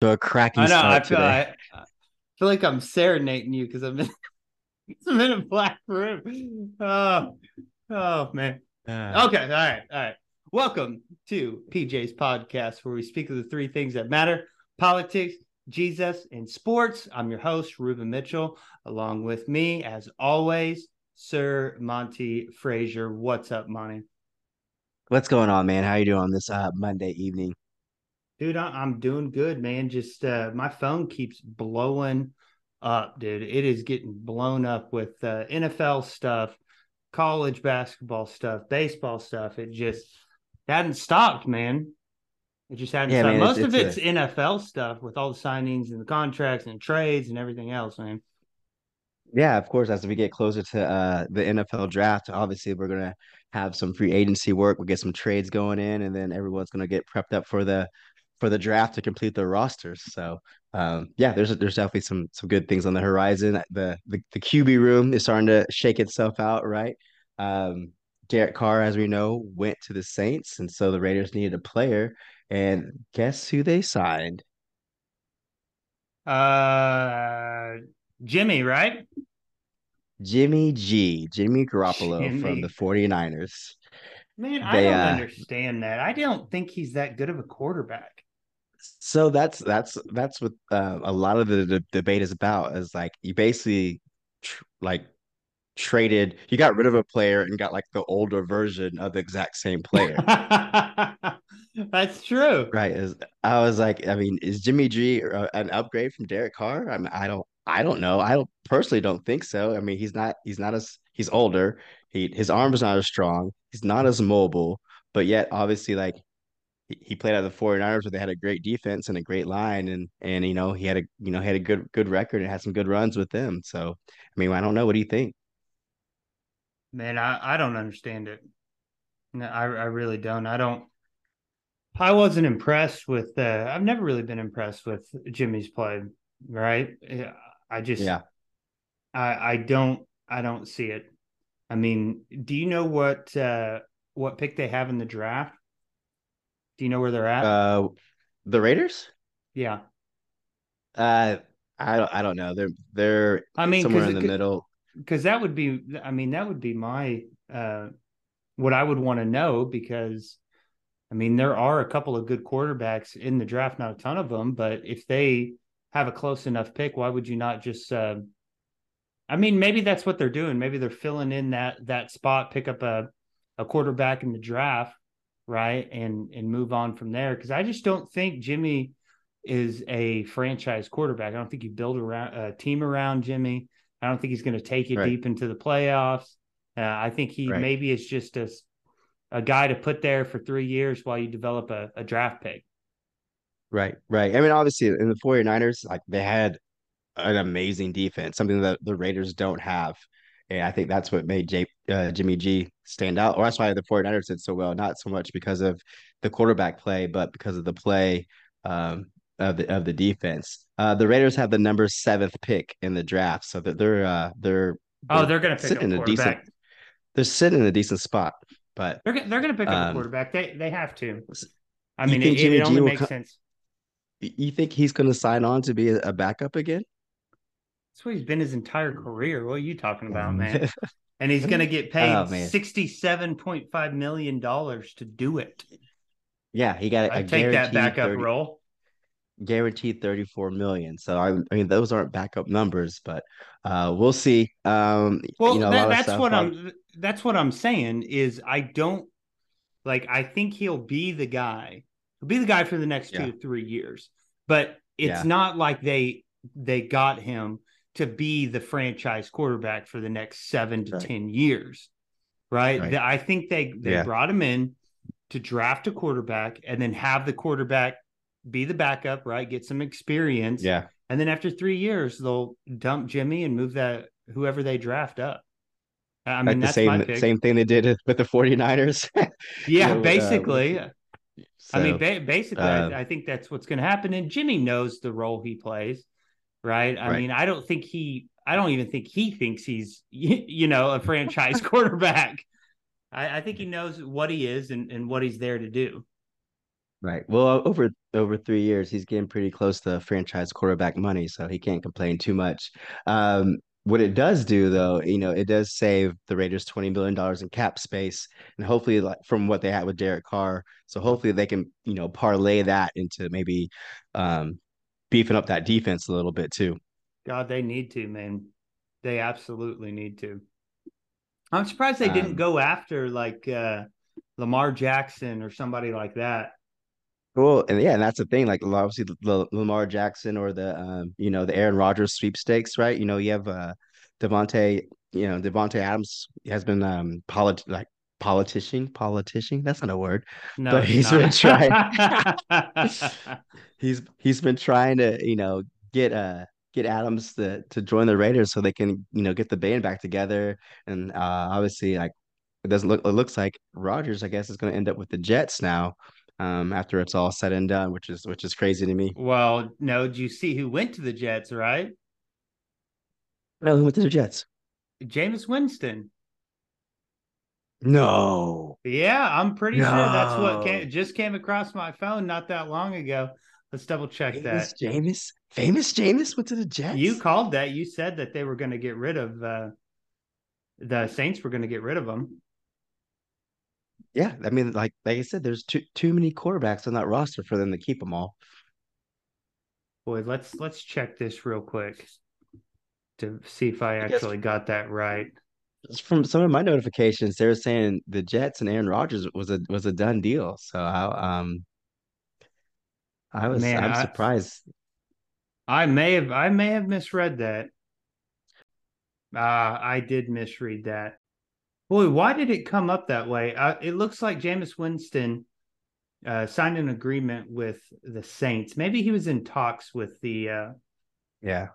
to a cracking I know. I feel, today. I, I feel like I'm serenading you because I'm in, I'm in a black room. Oh, oh man. Uh, Okay. All right. All right. Welcome to PJ's podcast, where we speak of the three things that matter politics, Jesus, and sports. I'm your host, Ruben Mitchell, along with me, as always, Sir Monty Frazier. What's up, Monty? what's going on, man? How you doing on this uh, Monday evening? Dude, I- I'm doing good, man. Just uh, my phone keeps blowing up, dude. It is getting blown up with uh, NFL stuff, college basketball stuff, baseball stuff. It just hadn't stopped, man. It just hadn't Yeah, stopped. man, Most it's- of it's it's NFL stuff with all the signings and the contracts and trades and everything else, man. Yeah, of course. As we get closer to uh, the NFL draft, obviously we're gonna have some free agency work. We'll get some trades going in, and then everyone's gonna get prepped up for the for the draft to complete their rosters. So, um, yeah, there's there's definitely some some good things on the horizon. The the the QB room is starting to shake itself out, right? Um, Derek Carr, as we know, went to the Saints, and so the Raiders needed a player. And guess who they signed? Uh, Jimmy, right? Jimmy G, Jimmy Garoppolo from the 49ers. Man, I don't uh, understand that. I don't think he's that good of a quarterback. So that's that's that's what uh, a lot of the, the debate is about is like you basically tr like traded you got rid of a player and got like the older version of the exact same player. That's true. Right. Is I was like, I mean, is Jimmy G uh, an upgrade from Derek Carr? I mean, I don't I don't know. I don't personally don't think so. I mean, he's not he's not as he's older. He his arm's not as strong. He's not as mobile, but yet obviously like he, played out of the 49ers where they had a great defense and a great line and and you know, he had a you know, had a good good record and had some good runs with them. So, I mean, I don't know. What do you think? Man, I, I don't understand it. No, I I really don't. I don't I wasn't impressed with uh I've never really been impressed with Jimmy's play, right? I just Yeah. I I don't I don't see it. I mean, do you know what uh what pick they have in the draft? Do you know where they're at? Uh the Raiders? yeah. Uh I don't I don't know. They're they're I mean, somewhere in the middle. because that would be i mean that would be my uh what i would want to know because i mean there are a couple of good quarterbacks in the draft not a ton of them but if they have a close enough pick why would you not just uh i mean maybe that's what they're doing maybe they're filling in that that spot pick up a a quarterback in the draft right and and move on from there because i just don't think jimmy is a franchise quarterback i don't think you build around a team around jimmy I don't think he's going to take you Right. deep into the playoffs. Uh, I think he Right. maybe is just a, a guy to put there for three years while you develop a, a draft pick. Right, right. I mean, obviously in the 49ers, like they had an amazing defense, something that the Raiders don't have. And I think that's what made J, uh, Jimmy G stand out. Or that's why the 49ers did so well, not so much because of the quarterback play, but because of the play um, of the of the defense. Uh, the Raiders have the number seventh pick in the draft, so that they're uh, they're Oh, they're going to pick sitting a in a decent they're sitting in a decent spot. But They're, they're going to pick up a Um, quarterback. They they have to. I mean, it, it only makes co- sense. you think he's going to sign on to be a backup again? That's what he's been his entire career. What are you talking about, man? And he's going to get paid Oh, sixty-seven point five million dollars to do it. yeah, he got a, I take that backup 30 role. guaranteed 34 million. So I, I mean those aren't backup numbers, but uh we'll see. Um Well, you know, that, that's what on- I'm. That's what I'm saying is I don't like. I think he'll be the guy. He'll be the guy for the next two Yeah. to three years. But it's Yeah. not like they they got him to be the franchise quarterback for the next seven to Right. ten years, right? Right. I think they they Yeah. brought him in to draft a quarterback and then have the quarterback be the backup, right? Get some experience, Yeah. and then after three years, they'll dump Jimmy and move that whoever they draft up. I mean, like the same same thing they did with the 49ers. yeah, know, uh, basically. I mean, ba- basically, uh, I, I think that's what's going to happen. And Jimmy knows the role he plays, right? I Right. mean, I don't think he, I don't even think he thinks he's, you know, a franchise quarterback. I, I think he knows what he is and, and what he's there to do. Right. Well, over over three years, he's getting pretty close to franchise quarterback money, so he can't complain too much. Um, what it does do, though, you know, it does save the Raiders twenty million dollars in cap space, and hopefully, like from what they had with Derek Carr, so hopefully they can, you know, parlay that into maybe um, beefing up that defense a little bit too. God, they need to, man. They absolutely need to. I'm surprised they didn't Um, go after like uh Lamar Jackson or somebody like that. Well, and yeah, and that's the thing. Like obviously, the, the Lamar Jackson or the um, you know, the Aaron Rodgers sweepstakes, right? You know, you have uh, Davante, you know, Davante Adams has been um, polit like politician, politician. That's not a word, No, but he's been trying. he's he's been trying to you know get uh get Adams to to join the Raiders so they can you know get the band back together and uh obviously like it doesn't look it looks like Rodgers, I guess is going to end up with the Jets now um after it's all said and done which is which is crazy to me. well, no, do you see who went to the Jets, right? No, who went to the Jets? Jameis Winston. No. Yeah, I'm pretty sure that's what came, just came across my phone not that long ago. Let's double check that. Famous Jameis? Famous Jameis went to the Jets? You called that. You said that they were going to get rid of uh, the Saints were going to get rid of them. Yeah, I mean like like I said there's too too many quarterbacks on that roster for them to keep them all. Boy, let's let's check this real quick to see if I I guess- actually got that right. From some of my notifications, they were saying the Jets and Aaron Rodgers was a was a done deal. So I um I was Man, I'm I- surprised. I may have I may have misread that. Ah, I did misread that. Boy, why did it come up that way? Uh, it looks like Jameis Winston uh, signed an agreement with the Saints. Maybe he was in talks with the uh, Yeah.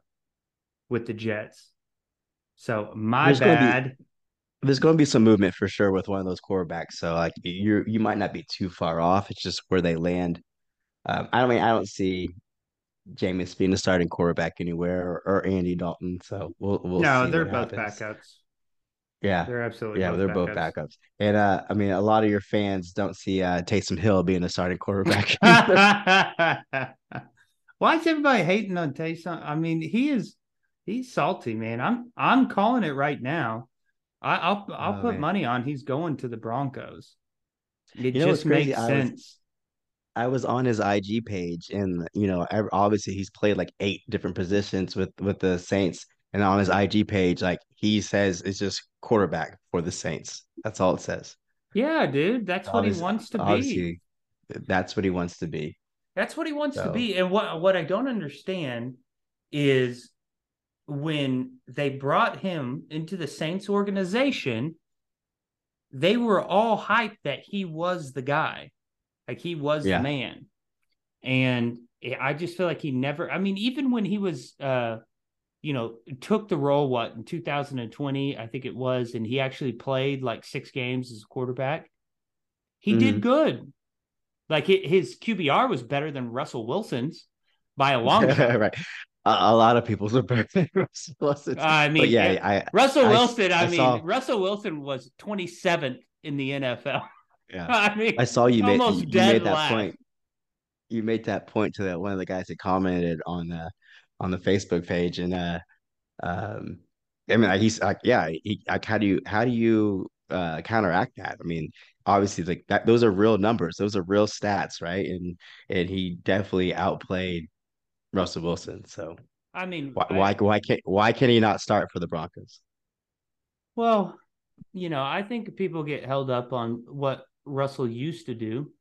with the Jets. So my There's gonna be- bad. There's going to be some movement for sure with one of those quarterbacks. So like you you might not be too far off. It's just where they land. Um, I don't mean I don't see Jameis being the starting quarterback anywhere or, or Andy Dalton. So we'll we'll no, they're both happens. backups. Yeah. They're absolutely Yeah, both they're both backups. backups. And uh I mean a lot of your fans don't see uh Taysom Hill being the starting quarterback. Why is everybody hating on Taysom? I mean, he is he's salty, man. I'm I'm calling it right now. I, I'll I'll Oh, put man. money on he's going to the Broncos. It You know just makes I was- sense. I was on his IG page, and you know, obviously he's played like eight different positions with with the Saints, and on his IG page, like he says, it's just quarterback for the Saints. That's all it says. yeah, dude, that's what he wants to be. That's what he wants to be. That's what he wants to be. And what what I don't understand is when they brought him into the Saints organization, they were all hyped that he was the guy. Like he was Yeah. the man. And I just feel like he never I mean, even when he was uh you know, took the role what in 2020, I think it was, and he actually played like six games as a quarterback. He did Mhm. good. Like his QBR was better than Russell Wilson's by a long shot. right. A, a lot of people's are better than Russell Wilson. I mean, but yeah, yeah, I Russell I- Wilson, I, I mean, saw- Russell Wilson was 27th in the NFL. yeah. I mean, I saw you made Almost you made that point. You made that point to that one of the guys that commented on the on the Facebook page, and uh, um, I mean, he's like, yeah, he, like, how do you how do you uh counteract that? I mean, obviously, like that, those are real numbers, those are real stats, right? And and he definitely outplayed Russell Wilson. So I mean, why I- why why can't why can he not start for the Broncos? Well, you know, I think people get held up on what Russell used to do.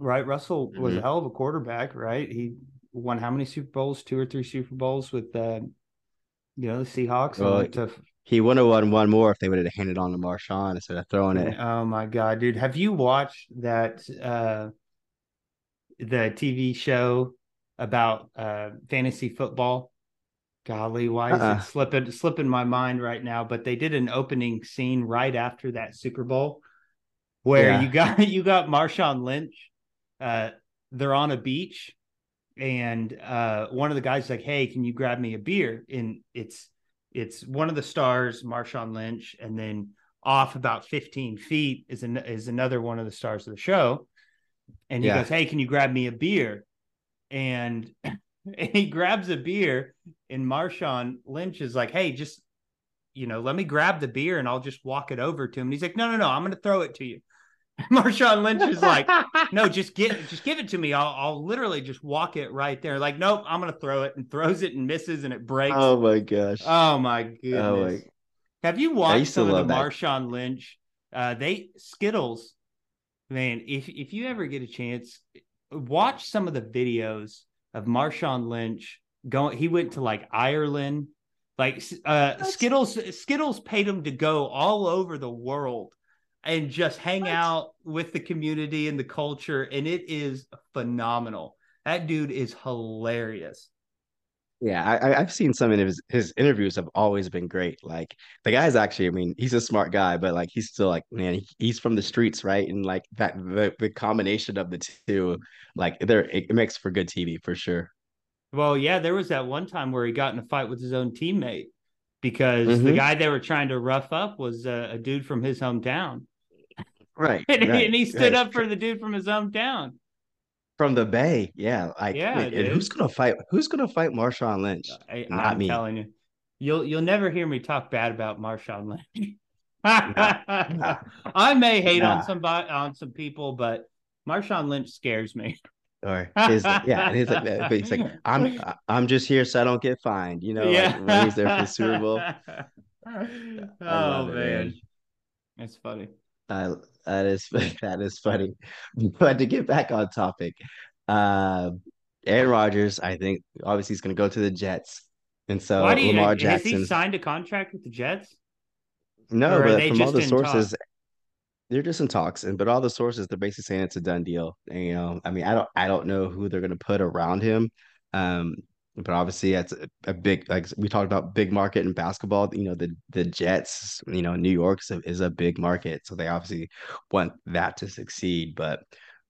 Right? Russell was a Mhm. hell of a quarterback, right? He won how many Super Bowls? Two or three Super Bowls with uh you know, the Seahawks. Well, to- He would have won one more if they would have handed on to Marshawn instead of throwing it. Oh my god, dude. Have you watched that uh the TV show about uh fantasy football? Golly, why is Uh-uh. it slipping slipping my mind right now? But they did an opening scene right after that Super Bowl where Yeah. you got you got Marshawn Lynch. Uh they're on a beach and uh one of the guys is like, Hey, can you grab me a beer? And it's it's one of the stars, Marshawn Lynch, and then off about 15 feet is an, is another one of the stars of the show. And he Yeah. goes, Hey, can you grab me a beer? And, and he grabs a beer, and Marshawn Lynch is like, "Hey, just you know, let me grab the beer and I'll just walk it over to him." And he's like, "No, no, no, I'm going to throw it to you." Marshawn Lynch is like, "No, just get, just give it to me. I'll, I'll literally just walk it right there." Like, nope, I'm going to throw it, and throws it and misses, and it breaks. Oh my gosh! Oh my goodness! Oh my... Have you watched some of the that. Marshawn Lynch? Uh, they Skittles, man. If if you ever get a chance, watch some of the videos of Marshawn Lynch going. He went to like Ireland. Like uh, Skittles, Skittles paid him to go all over the world and just hang what? out with the community and the culture, and it is phenomenal. That dude is hilarious. Yeah, I, have seen some of his his interviews have always been great. Like the guy's actually, I mean, he's a smart guy, but like he's still like, man, he, he's from the streets, right? And like that, the, the combination of the two, like there, it, it makes for good TV for sure. Well, yeah, there was that one time where he got in a fight with his own teammate because mm-hmm. the guy they were trying to rough up was a, a dude from his hometown. Right, and, right, and he stood right. up for the dude from his hometown from the Bay. Yeah, like yeah, and who's gonna fight? Who's gonna fight Marshawn Lynch? Uh, I, Not I'm me. telling you, you'll you'll never hear me talk bad about Marshawn Lynch. nah, nah. I may hate nah. on somebody on some people, but Marshawn Lynch scares me. Or his yeah, his uh, but he's like I'm uh, I'm just here so I don't get fined. You know, yeah. like when he's there for the Super Bowl. oh man. man, it's funny. I that is that is funny. But to get back on topic, uh, Aaron Rodgers, I think obviously he's going to go to the Jets, and so Why do you, Lamar Jackson has he signed a contract with the Jets? No, but from all the sources, talk? they're just in talks, and but all the sources they're basically saying it's a done deal. And, you know, I mean, I don't I don't know who they're going to put around him. Um, but obviously that's a, a, big like we talked about big market in basketball you know the the jets you know new york is a, is a big market so they obviously want that to succeed but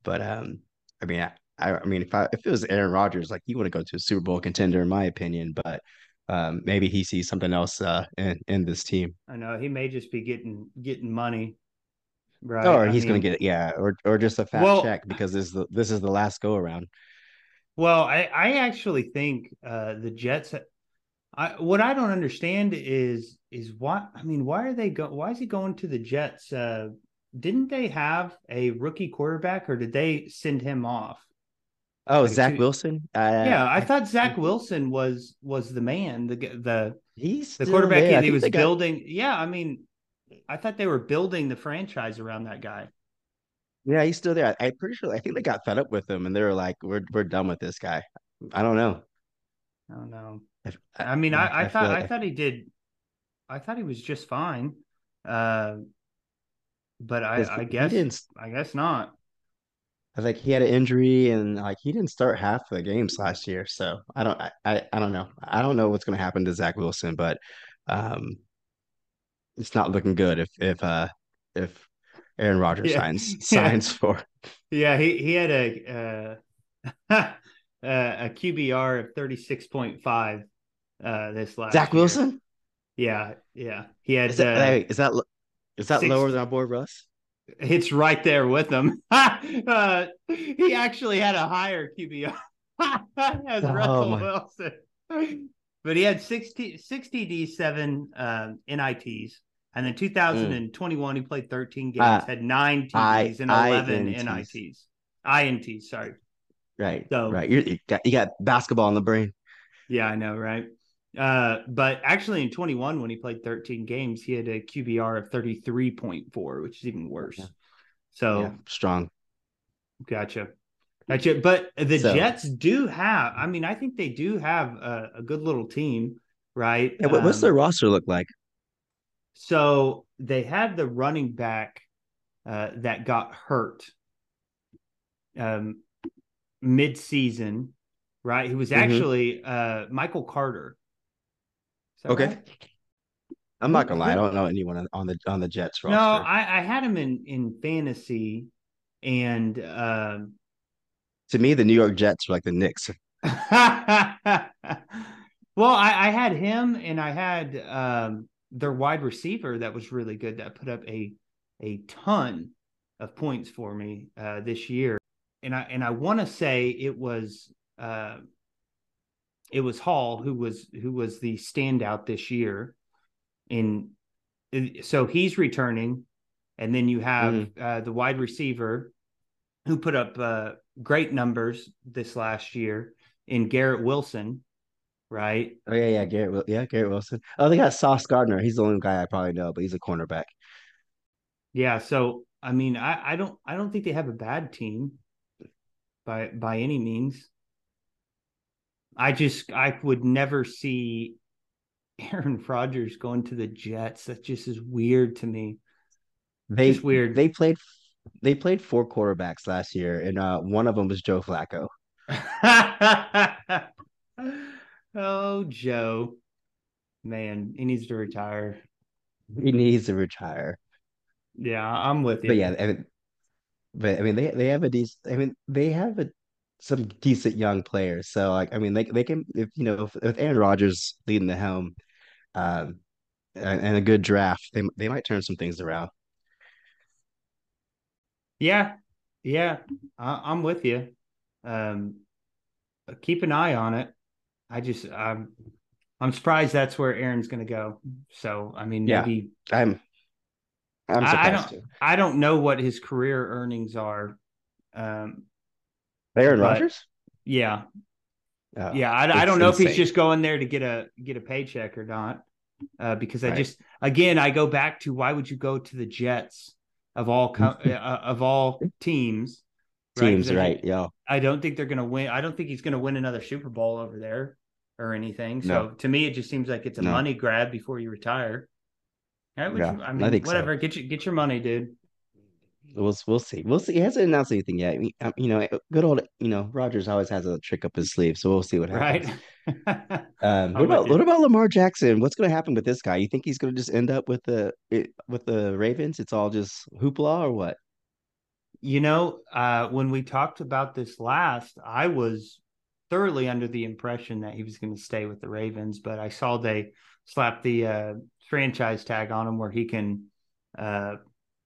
but um i mean i, I mean if i if it was aaron rodgers like he want to go to a super bowl contender in my opinion but um maybe he sees something else uh in in this team. I know he may just be getting getting money right? Or he's mean, gonna get yeah or or just a fat well, check because this is the this is the last go around well, I, I actually think uh, the Jets. I, what I don't understand is is why. I mean, why are they go? Why is he going to the Jets? Uh, didn't they have a rookie quarterback, or did they send him off? Oh, like Zach two, Wilson. Uh, yeah, I, I thought Zach Wilson was was the man. The the he's the quarterback he, he was building. Got... Yeah, I mean, I thought they were building the franchise around that guy. Yeah, he's still there. I, am pretty sure. I think they got fed up with him, and they were like, "We're we're done with this guy." I don't know. I don't know. I, I mean, I, I, thought like I thought he did. I thought he was just fine. Uh, but I, I guess I guess not. I think he had an injury and like he didn't start half the games last year. So I don't I, I, I don't know. I don't know what's gonna happen to Zach Wilson, but um it's not looking good if if uh if Aaron Rodgers yeah. signs signs for. Yeah, he he had a uh, a QBR of thirty six point five uh, this last. Zach year. Wilson. Yeah, yeah, he had. Is that, uh, is that is that six, lower than our boy Russ? It's right there with him. uh, he actually had a higher QBR as oh, Russell my. Wilson, but he had 60, 60 D7 uh, NITs. And then 2021, mm. he played 13 games, uh, had nine TDs I, and 11 INTs. NITs. INTs, sorry. Right. So, right. You're, you, got, you got basketball in the brain. Yeah, I know, right? Uh, but actually, in 21, when he played 13 games, he had a QBR of 33.4, which is even worse. So yeah, strong. Gotcha. Gotcha. But the so, Jets do have, I mean, I think they do have a, a good little team, right? Yeah, what's um, their roster look like? So they had the running back uh, that got hurt um, mid-season, right? He was mm-hmm. actually uh, Michael Carter. Okay. Right? I'm not gonna lie, I don't know anyone on the on the Jets roster. No, I, I had him in in fantasy, and uh, to me, the New York Jets were like the Knicks. well, I, I had him, and I had um, their wide receiver that was really good that put up a a ton of points for me uh, this year. And I and I want to say it was uh, it was Hall who was who was the standout this year. In so he's returning, and then you have mm. uh, the wide receiver who put up uh, great numbers this last year in Garrett Wilson, right? Oh yeah, yeah, Garrett, yeah, Garrett Wilson. Oh, they got Sauce Gardner. He's the only guy I probably know, but he's a cornerback. Yeah, so I mean, I, I don't, I don't think they have a bad team by by any means. I just, I would never see Aaron Rodgers going to the Jets. That just is weird to me. They just weird. They played, they played four quarterbacks last year, and uh, one of them was Joe Flacco. oh, Joe, man, he needs to retire. He needs to retire. Yeah, I'm with you. But yeah, I mean, but I mean, they they have a decent. I mean, they have a some decent young players. So like, I mean, they they can if you know with Aaron Rodgers leading the helm, um, and, and a good draft, they they might turn some things around. Yeah, yeah, I, am with you. Um, keep an eye on it. I just I'm I'm surprised that's where Aaron's going to go. So I mean, maybe I'm. I'm surprised I, don't. I don't know what his career earnings are. Um, Aaron Rodgers. Yeah, oh, yeah. I, I don't know insane. if he's just going there to get a get a paycheck or not. Uh, because I right. just again I go back to why would you go to the Jets of all co- uh, of all teams teams, right? Yeah. I don't think they're going to win. I don't think he's going to win another Super Bowl over there or anything. So no. to me, it just seems like it's a no. money grab before you retire. Right? yeah, I mean, I whatever. So. Get you get your money, dude. We'll we'll see. We'll see. He hasn't announced anything yet. Um, you know, good old you know Rodgers always has a trick up his sleeve, so we'll see what happens. Right. um, what about what about Lamar Jackson? What's going to happen with this guy? You think he's going to just end up with the with the Ravens? It's all just hoopla or what? You know, uh, when we talked about this last, I was thoroughly under the impression that he was going to stay with the Ravens, but I saw they slapped the uh, franchise tag on him where he can, uh,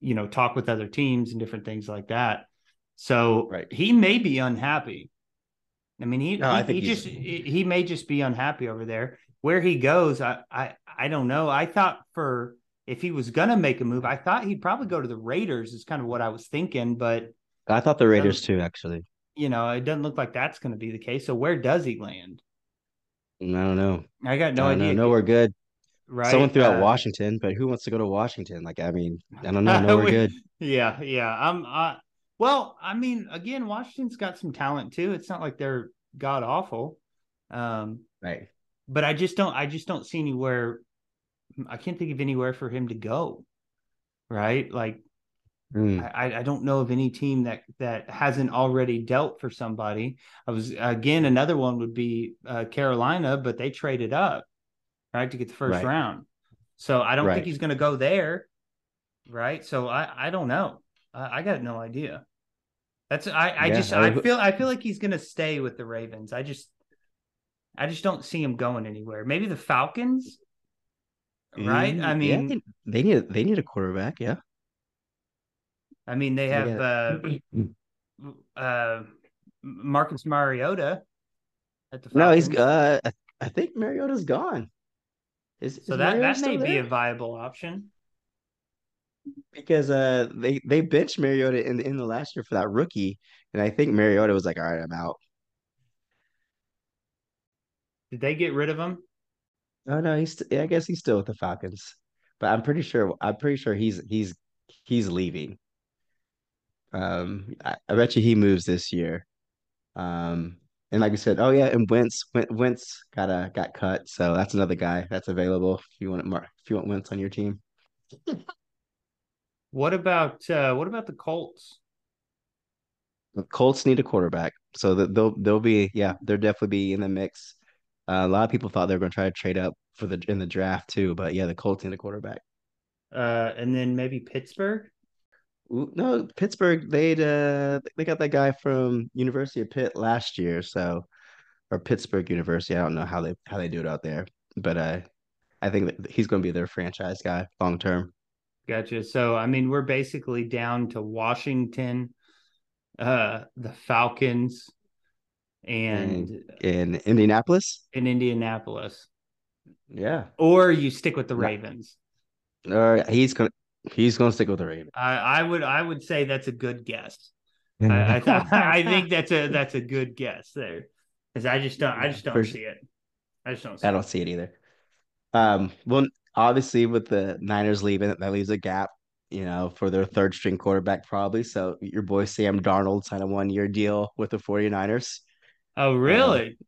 you know, talk with other teams and different things like that. So right. he may be unhappy. I mean, he no, he, he just he may just be unhappy over there. Where he goes, I I I don't know. I thought for if he was gonna make a move, I thought he'd probably go to the Raiders. Is kind of what I was thinking, but I thought the Raiders too. Actually, you know, it doesn't look like that's going to be the case. So where does he land? I don't know. I got no I idea. No, we're good. Right. Someone threw out uh, Washington, but who wants to go to Washington? Like, I mean, I don't know. No, we're good. Yeah, yeah. I'm. Uh, well, I mean, again, Washington's got some talent too. It's not like they're god awful. Um, right. But I just don't. I just don't see anywhere I can't think of anywhere for him to go. Right. Like mm. I, I don't know of any team that that hasn't already dealt for somebody. I was again another one would be uh, Carolina, but they traded up right to get the first right. round. So I don't right. think he's going to go there. Right. So I I don't know. I, I got no idea. That's I I yeah, just I feel I feel like he's going to stay with the Ravens. I just I just don't see him going anywhere. Maybe the Falcons right? I mean, yeah, they need they need a quarterback. Yeah. I mean, they have uh, uh, Marcus Mariota at the. Falcons. No, he's. Uh, I think Mariota's gone. Is, so is that Mariota that may be a viable option. Because uh, they they benched Mariota in the in the last year for that rookie, and I think Mariota was like, "All right, I'm out." Did they get rid of him? Oh no, he's I guess he's still with the Falcons, but I'm pretty sure I'm pretty sure he's he's he's leaving. Um, I, I bet you he moves this year. Um, and like we said, oh yeah, and Wentz Wentz got a got cut, so that's another guy that's available if you want it, if you want Wentz on your team. what about uh, what about the Colts? The Colts need a quarterback, so that they'll they'll be yeah they'll definitely be in the mix. Uh, a lot of people thought they were going to try to trade up for the in the draft too, but yeah, the Colts need a quarterback. Uh, and then maybe Pittsburgh. No, Pittsburgh. They'd uh, they got that guy from University of Pitt last year, so or Pittsburgh University. I don't know how they how they do it out there, but uh, I think that he's going to be their franchise guy long term. Gotcha. So I mean, we're basically down to Washington, uh, the Falcons, and in, in Indianapolis. in Indianapolis, Yeah. or you stick with the Ravens. Or he's gonna he's gonna stick with the Ravens. I, I would I would say that's a good guess. I I, th- I think that's a that's a good guess there, because I just don't I just don't For see it. I just don't. See I it. don't see it either. Um, well, obviously with the Niners leaving, that leaves a gap, you know, for their third string quarterback probably. So your boy Sam Darnold signed a one year deal with the 49ers. Oh Uh, really?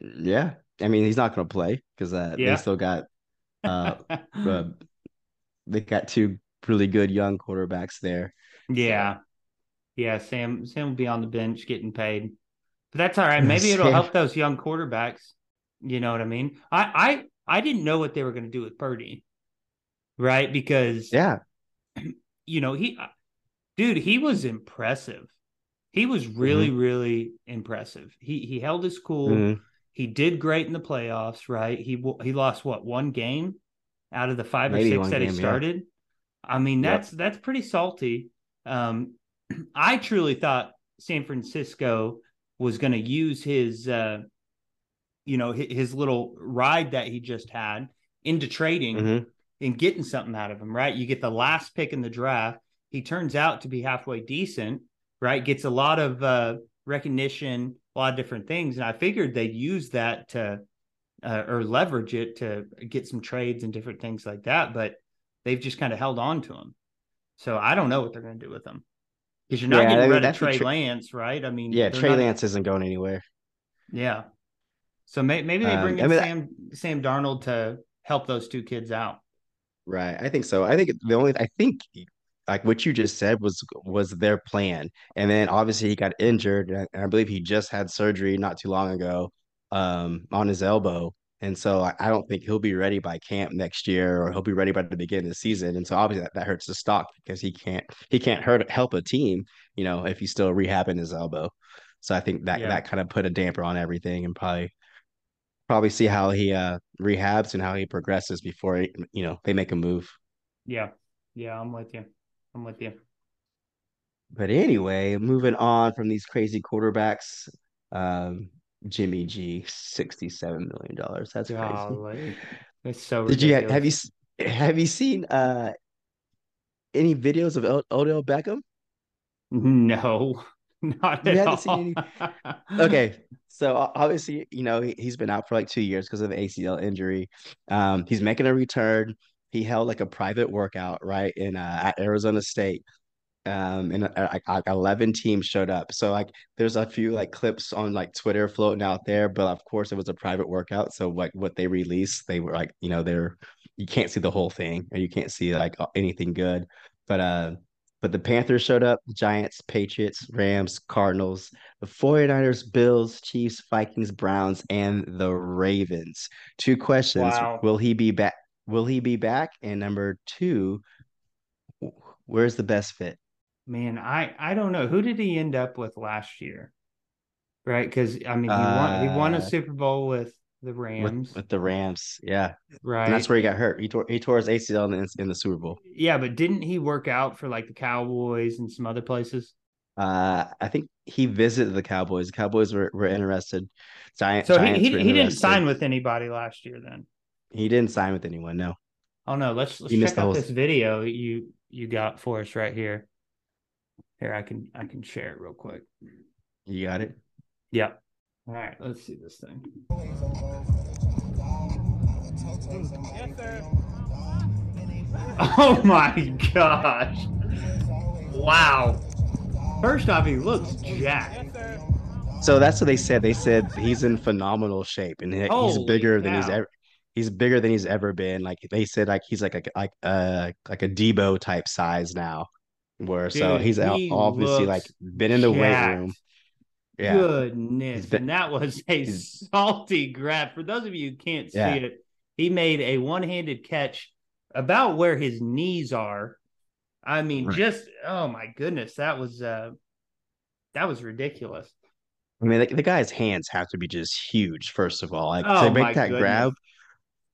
yeah. I mean, he's not gonna play because uh, they still got uh, uh they got two really good young quarterbacks there. yeah, yeah. Sam Sam will be on the bench getting paid, but that's all right. Maybe it'll help those young quarterbacks. You know what I mean? I I I didn't know what they were going to do with Purdy, right? Because Yeah. you know he, dude, he was impressive. He was really really impressive. He he held his cool. Mhm. He did great in the playoffs, right? He he lost what one game out of the five Maybe or six that he game, yeah. started. I mean, Yep. that's that's pretty salty. Um, I truly thought San Francisco was going to use his, uh, you know, his, his little ride that he just had into trading Mhm. and getting something out of him. Right? You get the last pick in the draft. He turns out to be halfway decent. Right? Gets a lot of uh, recognition, a lot of different things, and I figured they'd use that to uh, or leverage it to get some trades and different things like that. But they've just kind of held on to him. So I don't know what they're going to do with him because you're not Yeah, I getting mean, rid of Trey tr- Lance, right? I mean, Yeah, Trey not- Lance isn't going anywhere. Yeah. So may, maybe they Um, bring I in mean, Sam Sam Darnold to help those two kids out. Right. I think so. I think the only I think like what you just said was was their plan. And then obviously he got injured and I believe he just had surgery not too long ago um on his elbow. And so I, I don't think he'll be ready by camp next year or he'll be ready by the beginning of the season. And so obviously that, that hurts the stock because he can't he can't hurt help a team, you know, if he's still rehabbing his elbow. So I think that Yeah. that kind of put a damper on everything and probably probably see how he uh rehabs and how he progresses before you know they make a move. Yeah. Yeah, I'm with you. I'm with you. But anyway, moving on from these crazy quarterbacks, um, Jimmy G, sixty-seven million dollars. That's crazy. Golly. It's so Did you have you have you seen uh any videos of El- Odell Beckham? No, not You at haven't all. seen Okay, so obviously, you know, he, he's been out for like two years because of the ACL injury. Um, he's making a return. He held like a private workout, right, in uh, at Arizona State. Um, and uh, like like 11 teams showed up. So like there's a few like clips on like Twitter floating out there, but of course it was a private workout. So like what they released, they were like, you know, they're you can't see the whole thing or you can't see like anything good. But uh but the Panthers showed up, Giants, Patriots, Rams, Cardinals, the 49ers, Bills, Chiefs, Vikings, Browns, and the Ravens. Two questions. Wow. Will he be back? Will he be back? And number two, where's the best fit? Man, I I don't know. Who did he end up with last year? Right? Because I mean, he won he won a Uh, Super Bowl with the Rams, with, with the Rams. Yeah. right? And that's where he got hurt. He tore he tore his ACL in the, in the Super Bowl. Yeah, but didn't he work out for like the Cowboys and some other places? Uh, I think he visited the Cowboys. The Cowboys were, were interested. Giant, So he he, he didn't sign with anybody last year then. He didn't sign with anyone. No. Oh no, let's let's He check out whole- this video you you got for us right here. Here, I can I can share it real quick. You got it. Yeah. All right, let's see this thing. Oh my gosh. Wow. First off, he looks jacked. So that's what they said. They said he's in phenomenal shape and he's Holy bigger than he's ever. He's bigger than he's ever been. Like they said, like he's like a like uh like a Deebo type size now. Where so he's he obviously like been in the weight room. Yeah. Goodness. Been- and that was a salty grab. For those of you who can't see Yeah. it, he made a one handed catch about where his knees are. I mean, Right. just oh my goodness, that was uh that was ridiculous. I mean, like the guy's hands have to be just huge. First of all, like Oh, to make that goodness. grab,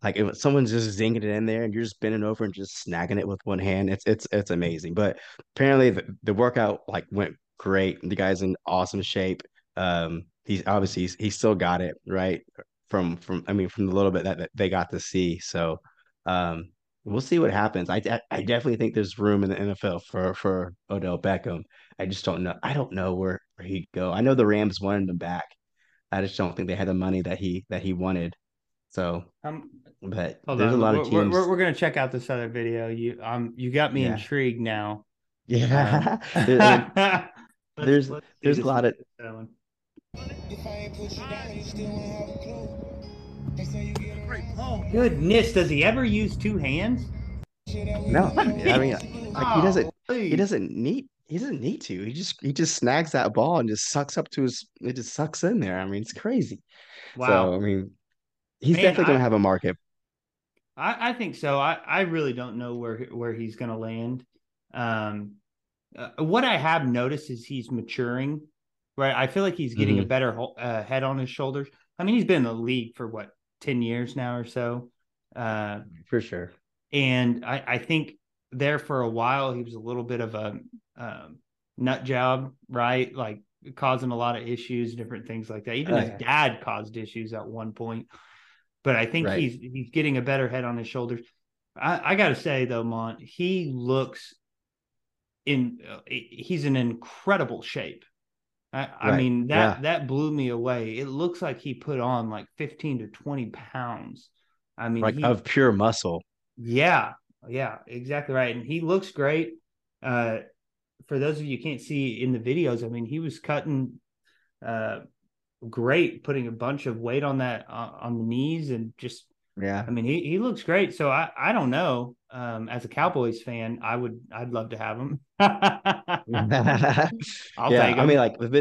like if someone's just zinging it in there and you're just bending over and just snagging it with one hand, it's it's it's amazing. But apparently the, the workout like went great. The guy's in awesome shape. Um, he's obviously he's, he still got it right from from I mean from the little bit that, that they got to see. So um, we'll see what happens. I I definitely think there's room in the NFL for for Odell Beckham. I just don't know. I don't know where, where he'd go. I know the Rams wanted him back. I just don't think they had the money that he that he wanted. So, um, but there's on. a lot we're, of teams. We're, we're, gonna check out this other video. You um you got me yeah. intrigued now. Yeah, um, there's let's, there's a lot of. Goodness, does he ever use two hands? No, I mean, like he doesn't. He doesn't need. He doesn't need to. He just he just snags that ball and just sucks up to his. It just sucks in there. I mean, it's crazy. Wow. So I mean, he's Man, definitely going to have a market. I, I think so. I, I really don't know where where he's going to land. Um, uh, what I have noticed is he's maturing. Right, I feel like he's getting mm-hmm. a better uh, head on his shoulders. I mean, he's been in the league for what ten years now or so. Uh, for sure. And I, I think there for a while he was a little bit of a um, nut job, right? Like causing a lot of issues, different things like that. Even oh, his yeah. dad caused issues at one point. But I think right. he's he's getting a better head on his shoulders. I, I got to say though, Mont, he looks in. Uh, he's in incredible shape. I, right. I mean that yeah. that blew me away. It looks like he put on like fifteen to twenty pounds. I mean, like he, of pure muscle. Yeah, yeah, exactly right. And he looks great. Uh, for those of you can't see in the videos, I mean, he was cutting uh, great, putting a bunch of weight on that uh, on the knees and just yeah. I mean, he he looks great. So I I don't know. Um, as a Cowboys fan, I would I'd love to have him. I'll yeah, him. I mean, like with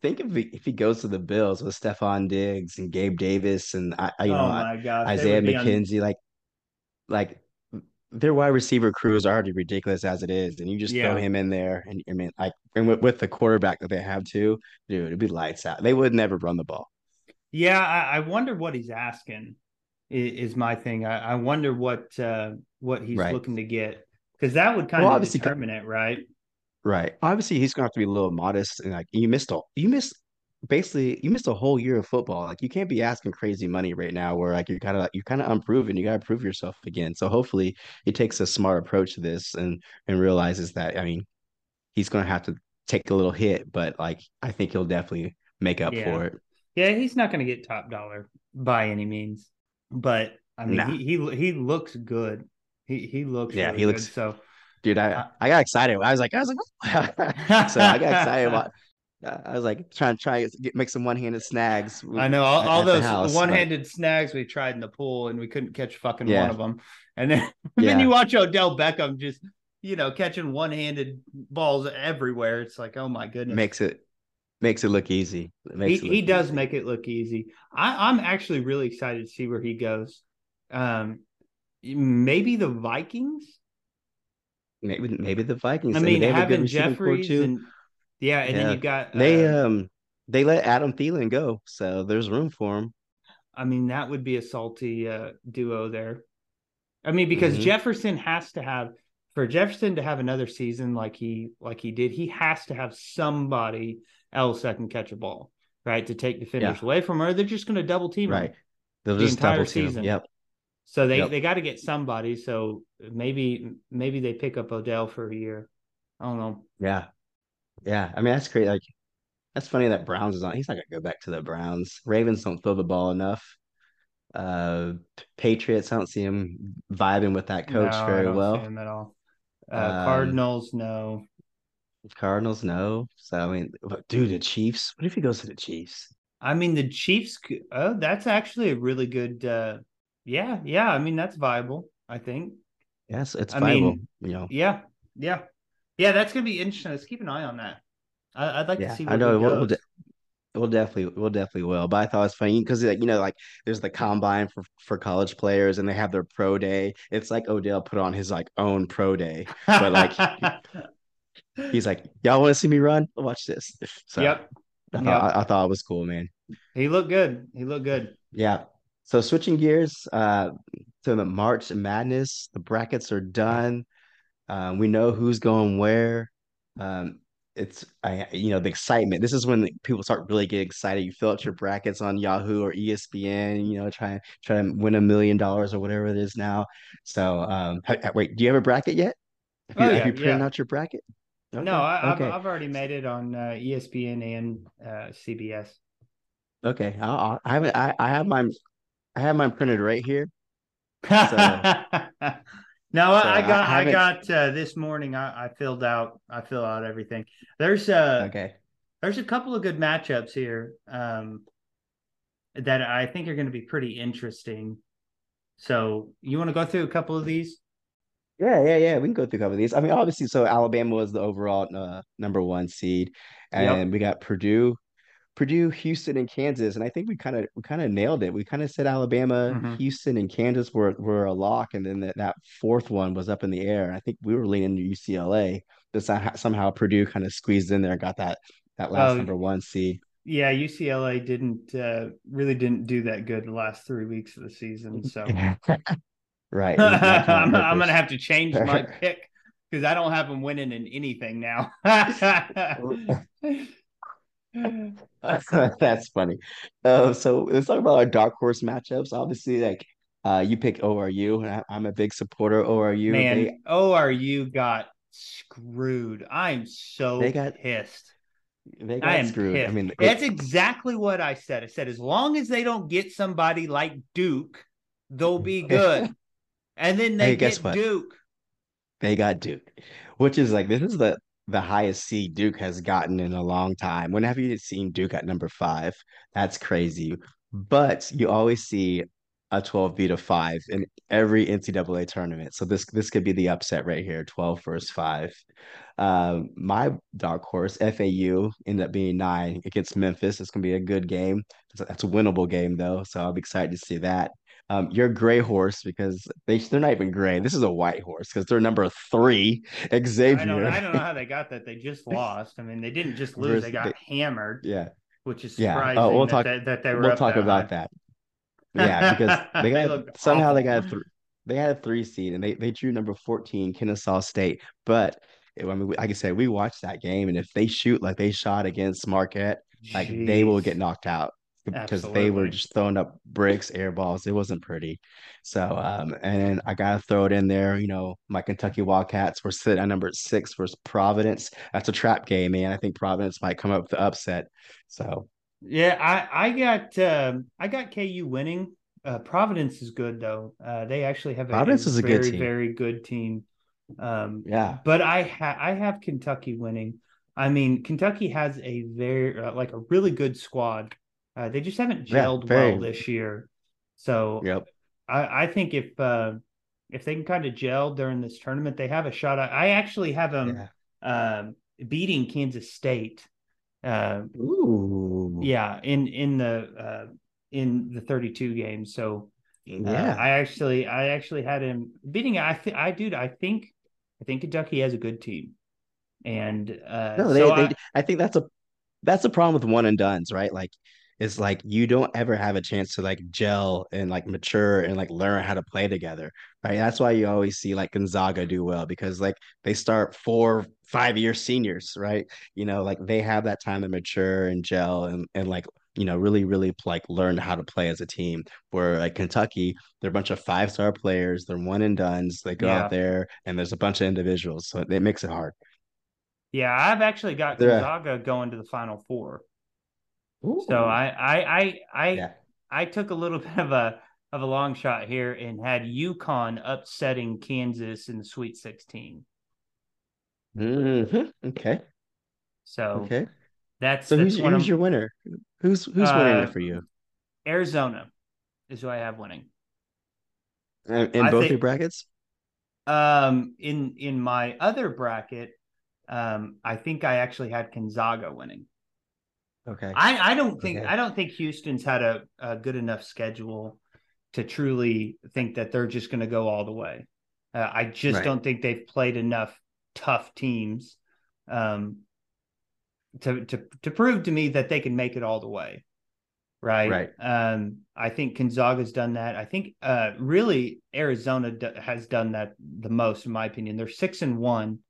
think if he if he goes to the Bills with Stefon Diggs and Gabe Davis and I, you oh know gosh, Isaiah McKenzie, on... like like their wide receiver crew is already ridiculous as it is, and you just yeah. throw him in there, and I mean, like, and with, with, the quarterback that they have too, dude, it'd be lights out. They would never run the ball. Yeah, I, I wonder what he's asking. Is, is my thing. I, I, wonder what uh, what he's right. looking to get because that would kind well, of determine it, right? Right. Obviously, he's gonna have to be a little modest, and like you missed all, you missed basically you missed a whole year of football. Like you can't be asking crazy money right now where like you're kind of you're kind of unproven. You got to prove yourself again. So hopefully he takes a smart approach to this and and realizes that I mean he's going to have to take a little hit, but like I think he'll definitely make up yeah. for it. Yeah, he's not going to get top dollar by any means, but I mean nah. he, he he looks good. He he looks yeah really he looks good, so. Dude, I, I got excited. I was like, I was like, so I got excited about I was like trying to try to get, make some one handed snags. I know all, all those one handed snags we tried in the pool and we couldn't catch fucking yeah. one of them. And then, yeah. then you watch Odell Beckham just you know catching one handed balls everywhere. It's like oh my goodness, makes it makes it look easy. It he look he does make it look easy. I, I'm actually really excited to see where he goes. Um, maybe the Vikings. Maybe maybe the Vikings. I mean, I mean having Jeffries and yeah, and yeah. then you've got they uh, um they let Adam Thielen go, so there's room for him. I mean, that would be a salty uh, duo there. I mean, because mm-hmm. Jefferson has to have for Jefferson to have another season like he like he did, he has to have somebody else that can catch a ball, right? To take defenders yeah. away from her. They're just going to double team right. They'll the just entire season. Yep. So they yep. they got to get somebody. So maybe maybe they pick up Odell for a year. I don't know. Yeah, yeah, I mean that's great. Like that's funny that Browns is on. He's not gonna go back to the Browns. Ravens don't throw the ball enough. Uh, Patriots, I don't see him vibing with that coach no, very well. at all. Uh, um, Cardinals, no. Cardinals, no. So I mean, dude, the Chiefs. What if he goes to the Chiefs? I mean, the Chiefs. Oh, that's actually a really good. uh Yeah, yeah. I mean, that's viable. I think. Yes, it's I viable. Mean, you know. Yeah, yeah. Yeah, that's gonna be interesting. Let's keep an eye on that. I, would like yeah, to see. I know we'll, we'll, de- we'll, definitely we'll definitely will. But I thought it was funny because like you know like there's the combine for for college players and they have their pro day. It's like Odell put on his like own pro day, but like he's like, y'all want to see me run? Watch this. So yep. I thought, yep. I, I thought it was cool, man. He looked good. He looked good. Yeah. So switching gears uh, to the March Madness, the brackets are done. Um, we know who's going where. Um, it's I you know the excitement. This is when people start really getting excited. You fill out your brackets on Yahoo or ESPN. You know, try try to win a million dollars or whatever it is now. So, um, wait, do you have a bracket yet? Have Oh you have yeah, you printed yeah. out your bracket? No, Okay, I, I've I've already made it on uh, ESPN and uh, CBS. okay. I'll, I'll, I have. I, I have mine. I have mine printed right here. So no, so I I I got I haven't. got uh, this morning. I, I filled out I fill out everything. There's a Okay. there's a couple of good matchups here um, that I think are going to be pretty interesting. So you want to go through a couple of these? Yeah, yeah, yeah. We can go through a couple of these. I mean, obviously, so Alabama was the overall uh, number one seed, Yep. and we got Purdue, Purdue, Houston, and Kansas. And I think we kind of we kind of nailed it. We kind of said Alabama, hmm Houston, and Kansas were were a lock, and then that, that fourth one was up in the air. And I think we were leaning to UCLA, but somehow, Purdue kind of squeezed in there, and got that that last Oh number one seed. yeah, UCLA didn't uh, really didn't do that good the last three weeks of the season. So Right, and that kind of I'm I'm gonna have to change my pick because I don't have them winning in anything now. That's funny. Uh, so let's talk about our dark horse matchups. Obviously, like uh, you pick ORU, and I, I'm a big supporter of ORU. They Man, ORU got screwed. I'm so they got pissed. they I got am screwed. I pissed. mean, it, That's exactly what I said. I said, as long as they don't get somebody like Duke, they'll be good. And then they hey, guess get what? Duke. They got Duke, which is like this is the the highest seed Duke has gotten in a long time. When have you seen Duke at number five? That's crazy. But you always see a 12 beat a five in every NCAA tournament. So this this could be the upset right here, 12 versus five. Um, my dark horse, FAU, ended up being nine against Memphis. It's gonna be a good game. That's a, that's a winnable game though, so I'll be excited to see that. Um, your gray horse because they they're not even gray. This is a white horse because they're number three, I don't Xavier I don't know how they got that. They just lost. I mean, they didn't just lose, they got they, hammered, yeah which is yeah. Oh, surprising we'll that talk they, that they were we'll talk that high. about that. Yeah, because they they got looked somehow they got a th they had a three seed and they they drew number 14, Kennesaw State. But I mean, like I said, we watched that game, and if they shoot like they shot against Marquette, like they will get knocked out because they were just throwing up bricks, air balls. It wasn't pretty. So, um, and then I gotta throw it in there. You know, my Kentucky Wildcats were sitting at number six versus Providence. That's a trap game, man. I think Providence might come up with the upset. So Yeah, I I got um I got KU winning. Uh, Providence is good though. Uh, they actually have a, Providence is a good very team. very good team. Um, Yeah, but I ha- I have Kentucky winning. I mean, Kentucky has a very uh, like a really good squad. Uh, they just haven't yeah, gelled well this year. So Yep. I I think if uh, if they can kind of gel during this tournament, they have a shot. I, I actually have them Yeah. um, beating Kansas State. Uh, Ooh. yeah, in in the uh, in the 32 games. So uh, Yeah. I actually I actually had him beating. I th- I dude, I think I think Kentucky has a good team, and uh, No, so they they I I think that's a that's the problem with one and dones, right? Like it's like you don't ever have a chance to like gel and like mature and like learn how to play together, right? That's why you always see like Gonzaga do well because like they start four, five year seniors, right? You know, like they have that time to mature and gel and and like you know really really like learn how to play as a team. Where like Kentucky, they're a bunch of five star players, they're one and dones. They go out there and there's a bunch of individuals, so it makes it hard. yeah I've actually got Gonzaga going to the Final Four. So I I I I Yeah. I took a little bit of a of a long shot here and had UConn upsetting Kansas in the Sweet 16. hmm Okay. So Okay. that's So that's who's who's your winner? Who's who's winning it uh for you? Arizona is who I have winning. In, in both your brackets? um in in my other bracket, um, I think I actually had Gonzaga winning. Okay. I, I don't think Okay. I don't think Houston's had a, a good enough schedule to truly think that they're just going to go all the way. Uh, I just Right. don't think they've played enough tough teams um, to to to prove to me that they can make it all the way. Right. Right. Um, I think Gonzaga's done that. I think uh, really Arizona d- has done that the most, in my opinion. They're six and one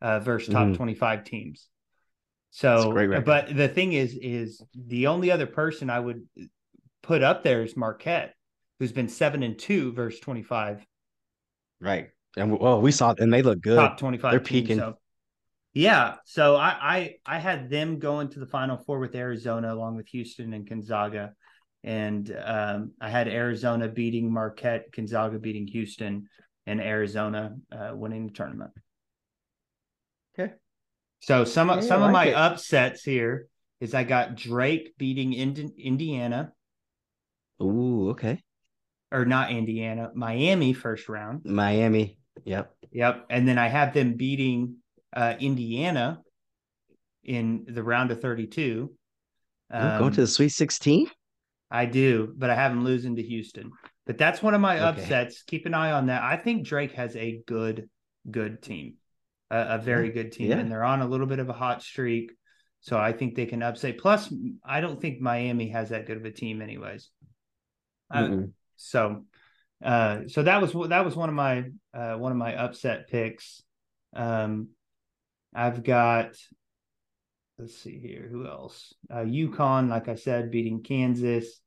uh, versus top hmm twenty five teams. So, but the thing is, is the only other person I would put up there is Marquette, who's been seven and two versus twenty five. Right, and well, we saw, and they look good. Top twenty five. They're peaking. So. Yeah, so I, I I had them going to the Final Four with Arizona, along with Houston and Gonzaga, and um, I had Arizona beating Marquette, Gonzaga beating Houston, and Arizona uh, winning the tournament. So some yeah, some like of my it. upsets here is I got Drake beating Indiana. Ooh, okay. Or not Indiana, Miami first round. Miami. Yep. Yep. And then I have them beating uh, Indiana in the round of 32. Um, going to the Sweet 16? I do, but I have them losing to Houston. But that's one of my okay. upsets. Keep an eye on that. I think Drake has a good, good team, a, a very good team, yeah. and they're on a little bit of a hot streak. So I think they can upset. Plus, I don't think Miami has that good of a team, anyways. Uh, so, uh, so that was that was one of my uh, one of my upset picks. Um, I've got let's see here, who else? Uh, UConn, like I said, beating Kansas.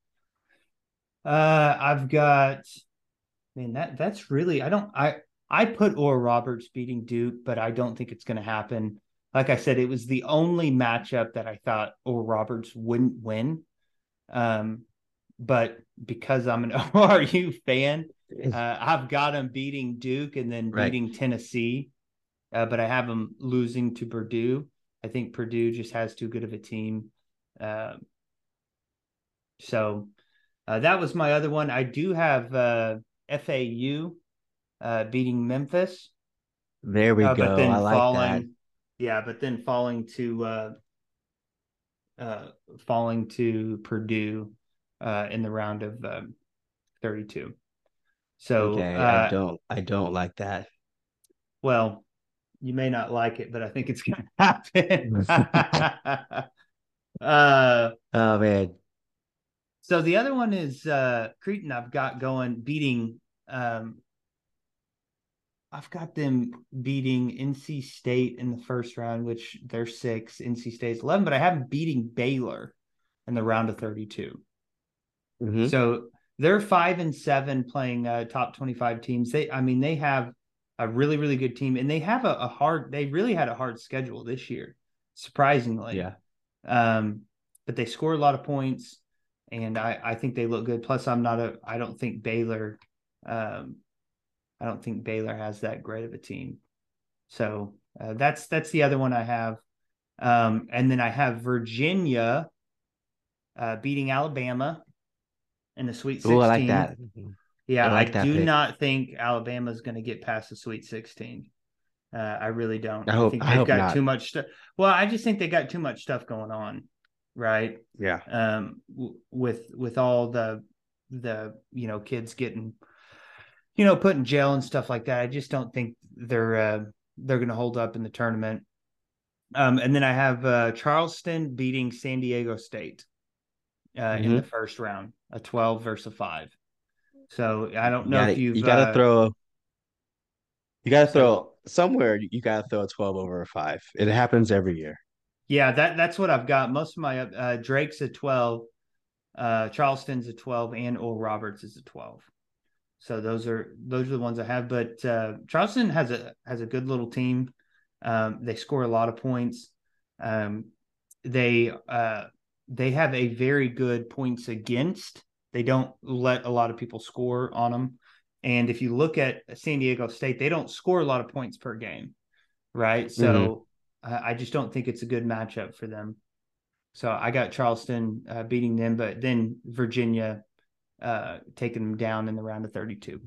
Uh, I've got, man, that that's really I don't I I put Oral Roberts beating Duke, but I don't think it's going to happen. Like I said, it was the only matchup that I thought Oral Roberts wouldn't win. Um, but because I'm an ORU fan, uh, I've got him beating Duke and then beating right. Tennessee. Uh, but I have him losing to Purdue. I think Purdue just has too good of a team. Uh, so uh, that was my other one. I do have uh, FAU uh, beating Memphis. There we uh, go. But then I like falling, that. Yeah, but then falling to uh, uh, falling to Purdue uh, in the round of um, 32. So okay, I don't I don't like that. Well, you may not like it, but I think it's going to happen. uh, oh man. So the other one is uh Creighton. I've got going beating. Um, I've got them beating NC State in the first round, which they're six. NC State's eleven, but I have them beating Baylor in the round of 32 mm-hmm. So they're five and seven playing uh, top twenty-five teams. They, I mean, they have a really really good team, and they have a, a hard. They really had a hard schedule this year, surprisingly. Yeah. Um, but they score a lot of points, and I I think they look good. Plus, I'm not a. I don't think Baylor. Um, I don't think Baylor has that great of a team. So uh, that's that's the other one I have. Um, and then I have Virginia uh, beating Alabama in the Sweet 16. Ooh, I like that. Yeah, I, like I do pick. not think Alabama is going to get past the Sweet 16. Uh, I really don't. I, hope, I think they've I got not. too much stuff. Well, I just think they got too much stuff going on, right? Yeah. Um, w- with with all the the you know kids getting, you know, put in jail and stuff like that. I just don't think they're uh, they're going to hold up in the tournament. Um, and then I have uh, Charleston beating San Diego State uh, mm-hmm. in the first round, a twelve versus a five. So I don't know gotta, if you've you got to uh, throw. You got to throw somewhere. You got to throw a twelve over a five. It happens every year. Yeah, that that's what I've got. Most of my uh, Drake's a twelve, uh, Charleston's a twelve, and Oral Roberts is a twelve. So those are those are the ones I have. But uh, Charleston has a has a good little team. Um, they score a lot of points. Um, they uh, they have a very good points against they don't let a lot of people score on them. And if you look at San Diego State, they don't score a lot of points per game, right? So mm-hmm. I just don't think it's a good matchup for them. So I got Charleston uh, beating them, but then Virginia uh, taking them down in the round of 32.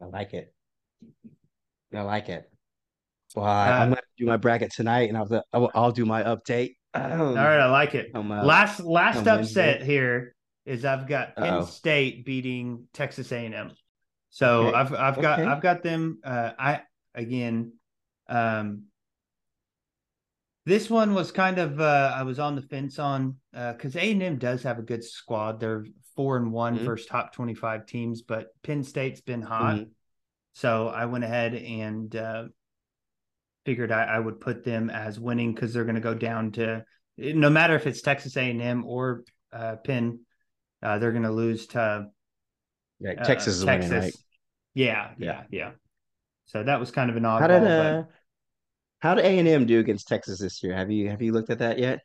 I like it. I like it. Well, I, uh, gonna do my bracket tonight, and I'll I'll, I'll do my update. all right, I like it. last last upset here is I've got Penn Uh-oh. State beating Texas A&M. So okay. I've I've got okay. I've got them. Uh, I again, um, this one was kind of uh, I was on the fence on because uh, A&M does have a good squad. They're four and one mm-hmm. versus top twenty five teams, but Penn State's been hot. Mm-hmm. So I went ahead and uh, figured I, I would put them as winning because they're going to go down to no matter if it's Texas A&M or uh, Penn, uh, they're going to lose to yeah, uh, Texas is Texas. winning, right? Yeah, yeah, yeah. So that was kind of an odd. How did uh, but... how did A and M do against Texas this year? Have you have you looked at that yet?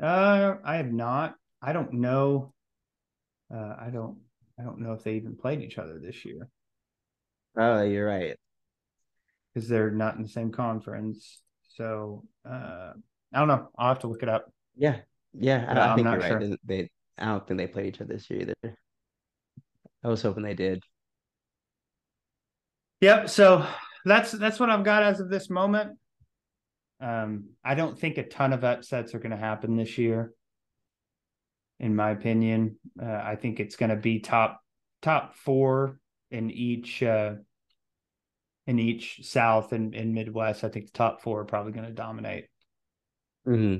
Uh, I have not. I don't know. Uh, I don't. I don't know if they even played each other this year. Oh, you're right. Because they're not in the same conference. So uh, I don't know. I'll have to look it up. Yeah, yeah. I, I think you're sure. right. They, I don't think they played each other this year either. I was hoping they did. Yep. So that's that's what I've got as of this moment. Um, I don't think a ton of upsets are going to happen this year. In my opinion, uh, I think it's going to be top top four in each uh, in each South and, and Midwest. I think the top four are probably going to dominate. Hmm.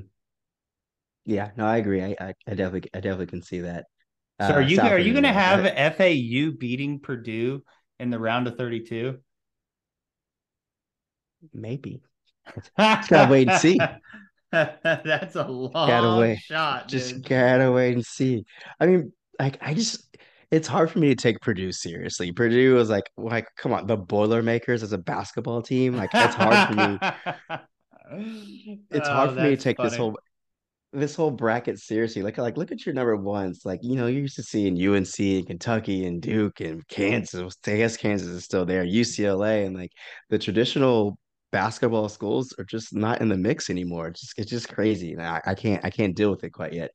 Yeah. No, I agree. I, I, I definitely I definitely can see that. So are uh, you are you going to have FAU beating Purdue in the round of 32? Maybe. Just gotta wait and see. That's a long gotta wait. shot. Just dude. gotta wait and see. I mean, like I just it's hard for me to take Purdue seriously. Purdue is like like come on, the Boilermakers as a basketball team. Like it's hard for me. It's oh, hard for me to take funny. this whole this whole bracket seriously. Like, like look at your number ones. Like, you know, you're used to seeing UNC and Kentucky and Duke and Kansas. I guess Kansas is still there, UCLA, and like the traditional basketball schools are just not in the mix anymore. It's just it's just crazy. I, I can't I can't deal with it quite yet.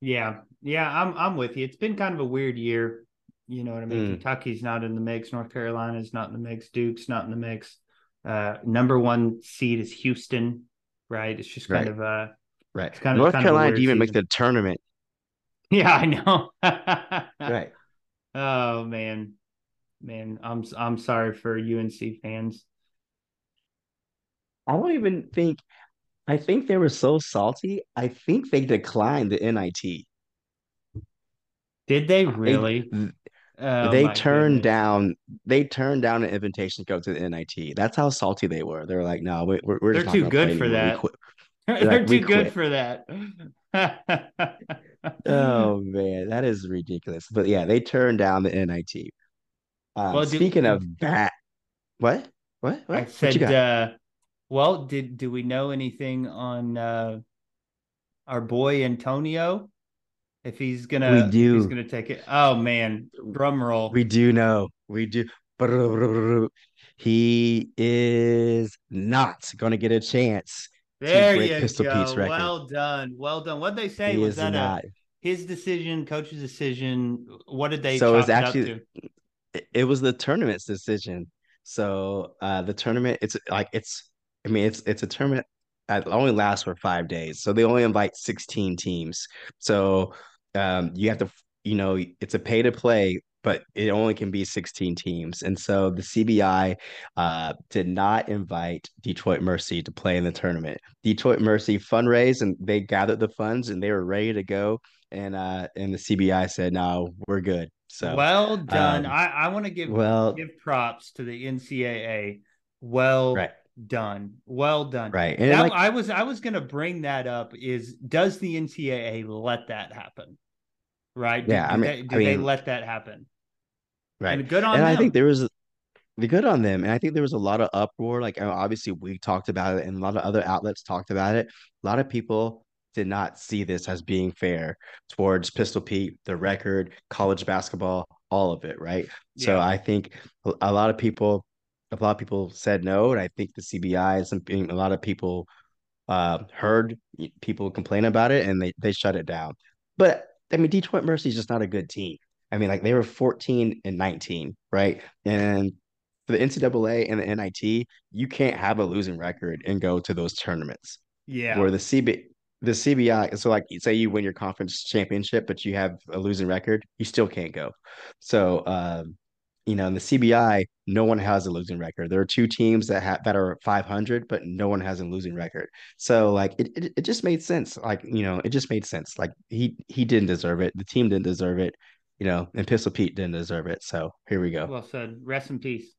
Yeah, yeah, I'm I'm with you. It's been kind of a weird year. You know what I mean? Mm. Kentucky's not in the mix. North Carolina's not in the mix. Duke's not in the mix. Uh, number one seed is Houston, right? It's just kind right. of uh Right. Kind of, North kind Carolina didn't even make the tournament. Yeah, I know. right. Oh man, man, I'm I'm sorry for UNC fans. I don't even think. I think they were so salty. I think they declined the NIT. Did they really? oh, they turned goodness. down. They turned down an invitation to go to the NIT. That's how salty they were. They were like, "No, we're we're, they're too good for that. They're like, too good for that. oh man, that is ridiculous. But yeah, they turned down the NIT. Um, well, speaking do, of that, what? What? What? I said, what uh, well, did do we know anything on uh, our boy Antonio? If he's gonna, we do. He's gonna take it. Oh man, drum roll. We do know. We do. He is not going to get a chance there you Pistol go. Well done. Well done. What they say he was that not. a, his decision, coach's decision. What did they? So it was actually it, it was the tournament's decision. So uh the tournament, it's like it's. I mean, it's it's a tournament that only lasts for five days. So they only invite sixteen teams. So um you have to, you know, it's a pay to play but it only can be 16 teams. And so the CBI uh, did not invite Detroit Mercy to play in the tournament. Detroit Mercy fundraised and they gathered the funds and they were ready to go. And uh, and the CBI said, no, we're good. So well done. Um, I, I want to give well give props to the NCAA. Well right. Done. Well done. Right. And that, like, I was I was gonna bring that up is does the NCAA let that happen? Right? Yeah. Do, I mean, they, do I mean, they let that happen? Right. And good on and them. I think there was the good on them. And I think there was a lot of uproar. Like obviously we talked about it and a lot of other outlets talked about it. A lot of people did not see this as being fair towards Pistol Pete, the record, college basketball, all of it, right? Yeah. So I think a lot of people a lot of people said no, and I think the CBI and something a lot of people uh, heard people complain about it and they they shut it down. But I mean, Detroit Mercy is just not a good team. I mean, like they were 14 and 19, right? And for the NCAA and the NIT, you can't have a losing record and go to those tournaments. Yeah. Where the CB the CBI, so like say you win your conference championship, but you have a losing record, you still can't go. So um, you know, in the CBI, no one has a losing record. There are two teams that have that are 500, but no one has a losing record. So like it, it, it just made sense. Like you know, it just made sense. Like he he didn't deserve it. The team didn't deserve it you know, and Pistol Pete didn't deserve it. So here we go. Well said. Rest in peace.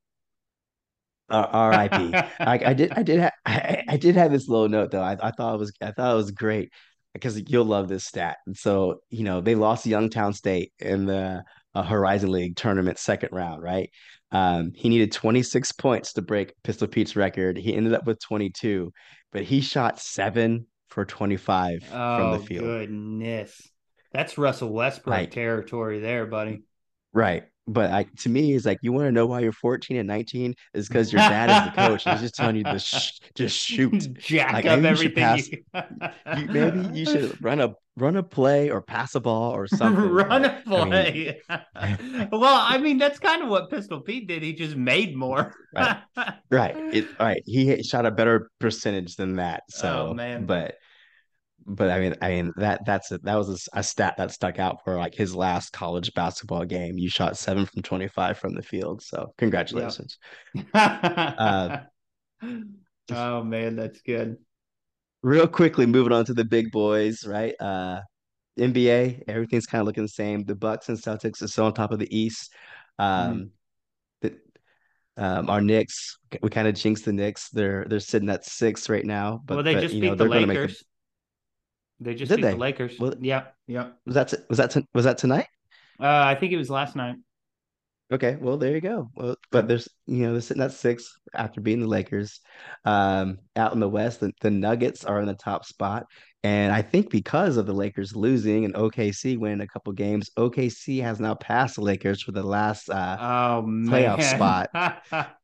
Uh, R.I.P. I, I did I did ha- I, I did have this little note though. I, I thought it was I thought it was great because you'll love this stat. And so, you know, they lost to Youngstown State in the uh, Horizon League tournament second round, right? Um, he needed 26 points to break Pistol Pete's record. He ended up with 22, but he shot seven for 25 from the Oh field. goodness. That's Russell Westbrook Like, territory there, buddy. right. But I, to me, it's like you want to know why you're 14 and 19 is because your dad is the coach. He's just telling you to sh- just shoot. Jack Like up maybe you everything. pass. you, You, maybe you should run a run a play or pass a ball or something. run a but, I mean, play. well, I mean, that's kind of what Pistol Pete did. He just made more. Right. Right. It, all right. He shot a better percentage than that. So, Oh, man. but, but I mean, I mean that that's a, that was a stat that stuck out for like his last college basketball game. You shot seven from 25 from the field. So, congratulations. Uh, oh man, that's good. Real quickly, moving on to the big boys, right? Uh, NBA, everything's kind of looking the same. The Bucks and Celtics are still on top of the East. Um, the, um, our Knicks, we kind of jinxed the Knicks. They're they're sitting at six right now, but well, they but just you beat know the they're make the Lakers. They just Did beat they? the Lakers. Well- yeah, yeah. Was that was that was that tonight? Uh, I think it was last night. Okay, well there you go. Well, but there's you know they're sitting at six after beating the Lakers. Um, out in the West, the, the Nuggets are in the top spot, and I think because of the Lakers losing and OKC winning a couple games, OKC has now passed the Lakers for the last uh Oh playoff spot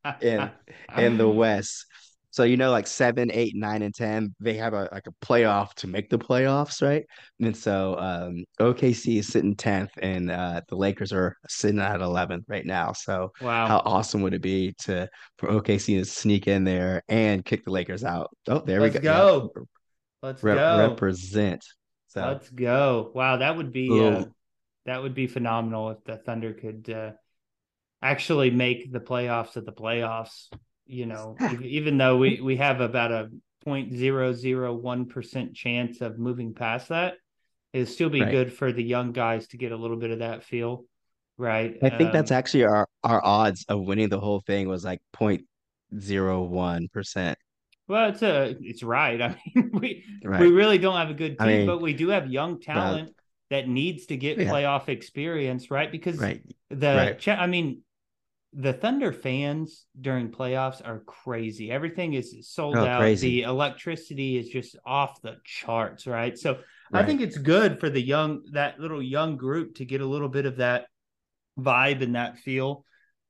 in in the West. So you know, like seven, eight, nine, and ten, they have a like a playoff to make the playoffs, right? And so um, OKC is sitting tenth, and uh, the Lakers are sitting at eleven right now. So Wow. how awesome would it be to for OKC to sneak in there and kick the Lakers out? Oh, there we go. Let's we go. go. Let's Rep- go. represent. So Let's go. Wow, that would be uh, that would be phenomenal if the Thunder could uh, actually make the playoffs of the playoffs. You know, even though we we have about a 0.001 percent chance of moving past that, it'd still be Right. good for the young guys to get a little bit of that feel, right? I think that's Um, actually our our odds of winning the whole thing was like 0.01 percent. well, it's a it's right. I mean, we Right. we really don't have a good I team, mean, but we do have young talent that needs to get Yeah. playoff experience, right? Because Right. the Right. cha- I mean, the Thunder fans during playoffs are crazy. Everything is sold Oh, out. crazy. The electricity is just off the charts, right? So I think it's good for the young that little young group to get a little bit of that vibe and that feel.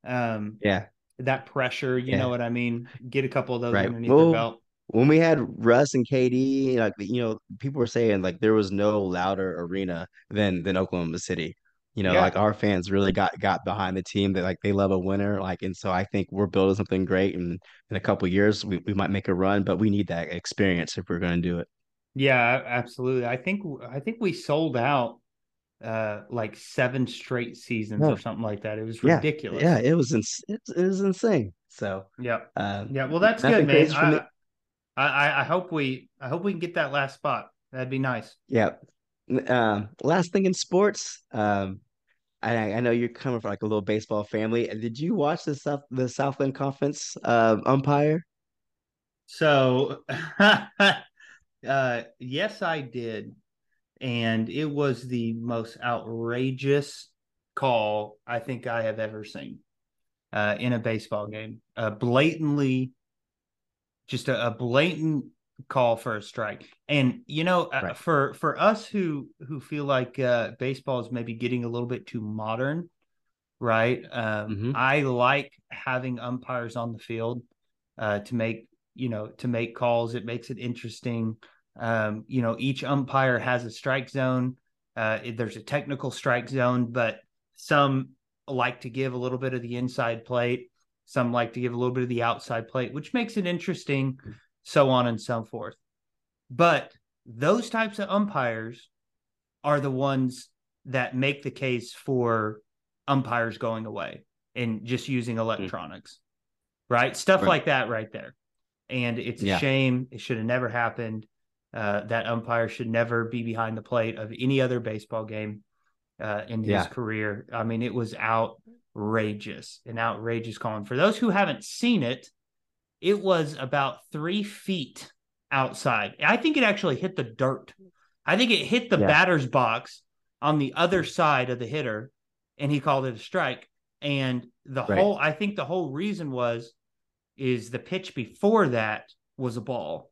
Um Yeah. that pressure, you Yeah. know what I mean? Get a couple of those Right. underneath Well, their belt. when we had Russ and KD, like you know, people were saying like there was no louder arena than than Oklahoma City. You know, Yeah. like our fans really got got behind the team that like they love a winner. Like, and so I think we're building something great. And in a couple years, we, we might make a run, but we need that experience if we're going to do it. Yeah, absolutely. I think I think we sold out uh like seven straight seasons Oh. or something like that. It was ridiculous. Yeah, it was ins- it, it was insane. So, Yeah. uh, Yeah. Well, that's good, man. I I I hope we I hope we can get that last spot. That'd be nice. yeah. Um, last thing in sports, um, I I know you're coming from like a little baseball family. Did you watch the South the Southland Conference um umpire? So, uh, yes, I did, and it was the most outrageous call I think I have ever seen uh, in a baseball game. Uh, blatantly, just a, a blatant call for a strike. And you know, uh, for for us who who feel like uh, baseball is maybe getting a little bit too modern, right? Um, Mhm. I like having umpires on the field uh, to make you know to make calls. It makes it interesting. Um, you know, each umpire has a strike zone. Uh, there's a technical strike zone, but some like to give a little bit of the inside plate. Some like to give a little bit of the outside plate, which makes it interesting. So on and so forth. But those types of umpires are the ones that make the case for umpires going away and just using electronics, right? Stuff Right. like that right there. And it's a Yeah. shame. It should have never happened. Uh, that umpire should never be behind the plate of any other baseball game uh, in his Yeah. career. I mean, it was outrageous, an outrageous calling. For those who haven't seen it, it was about three feet outside. I think it actually hit the dirt. I think it hit the yeah. batter's box on the other side of the hitter, and he called it a strike. And the right. whole, I think the whole reason was, is the pitch before that was a ball.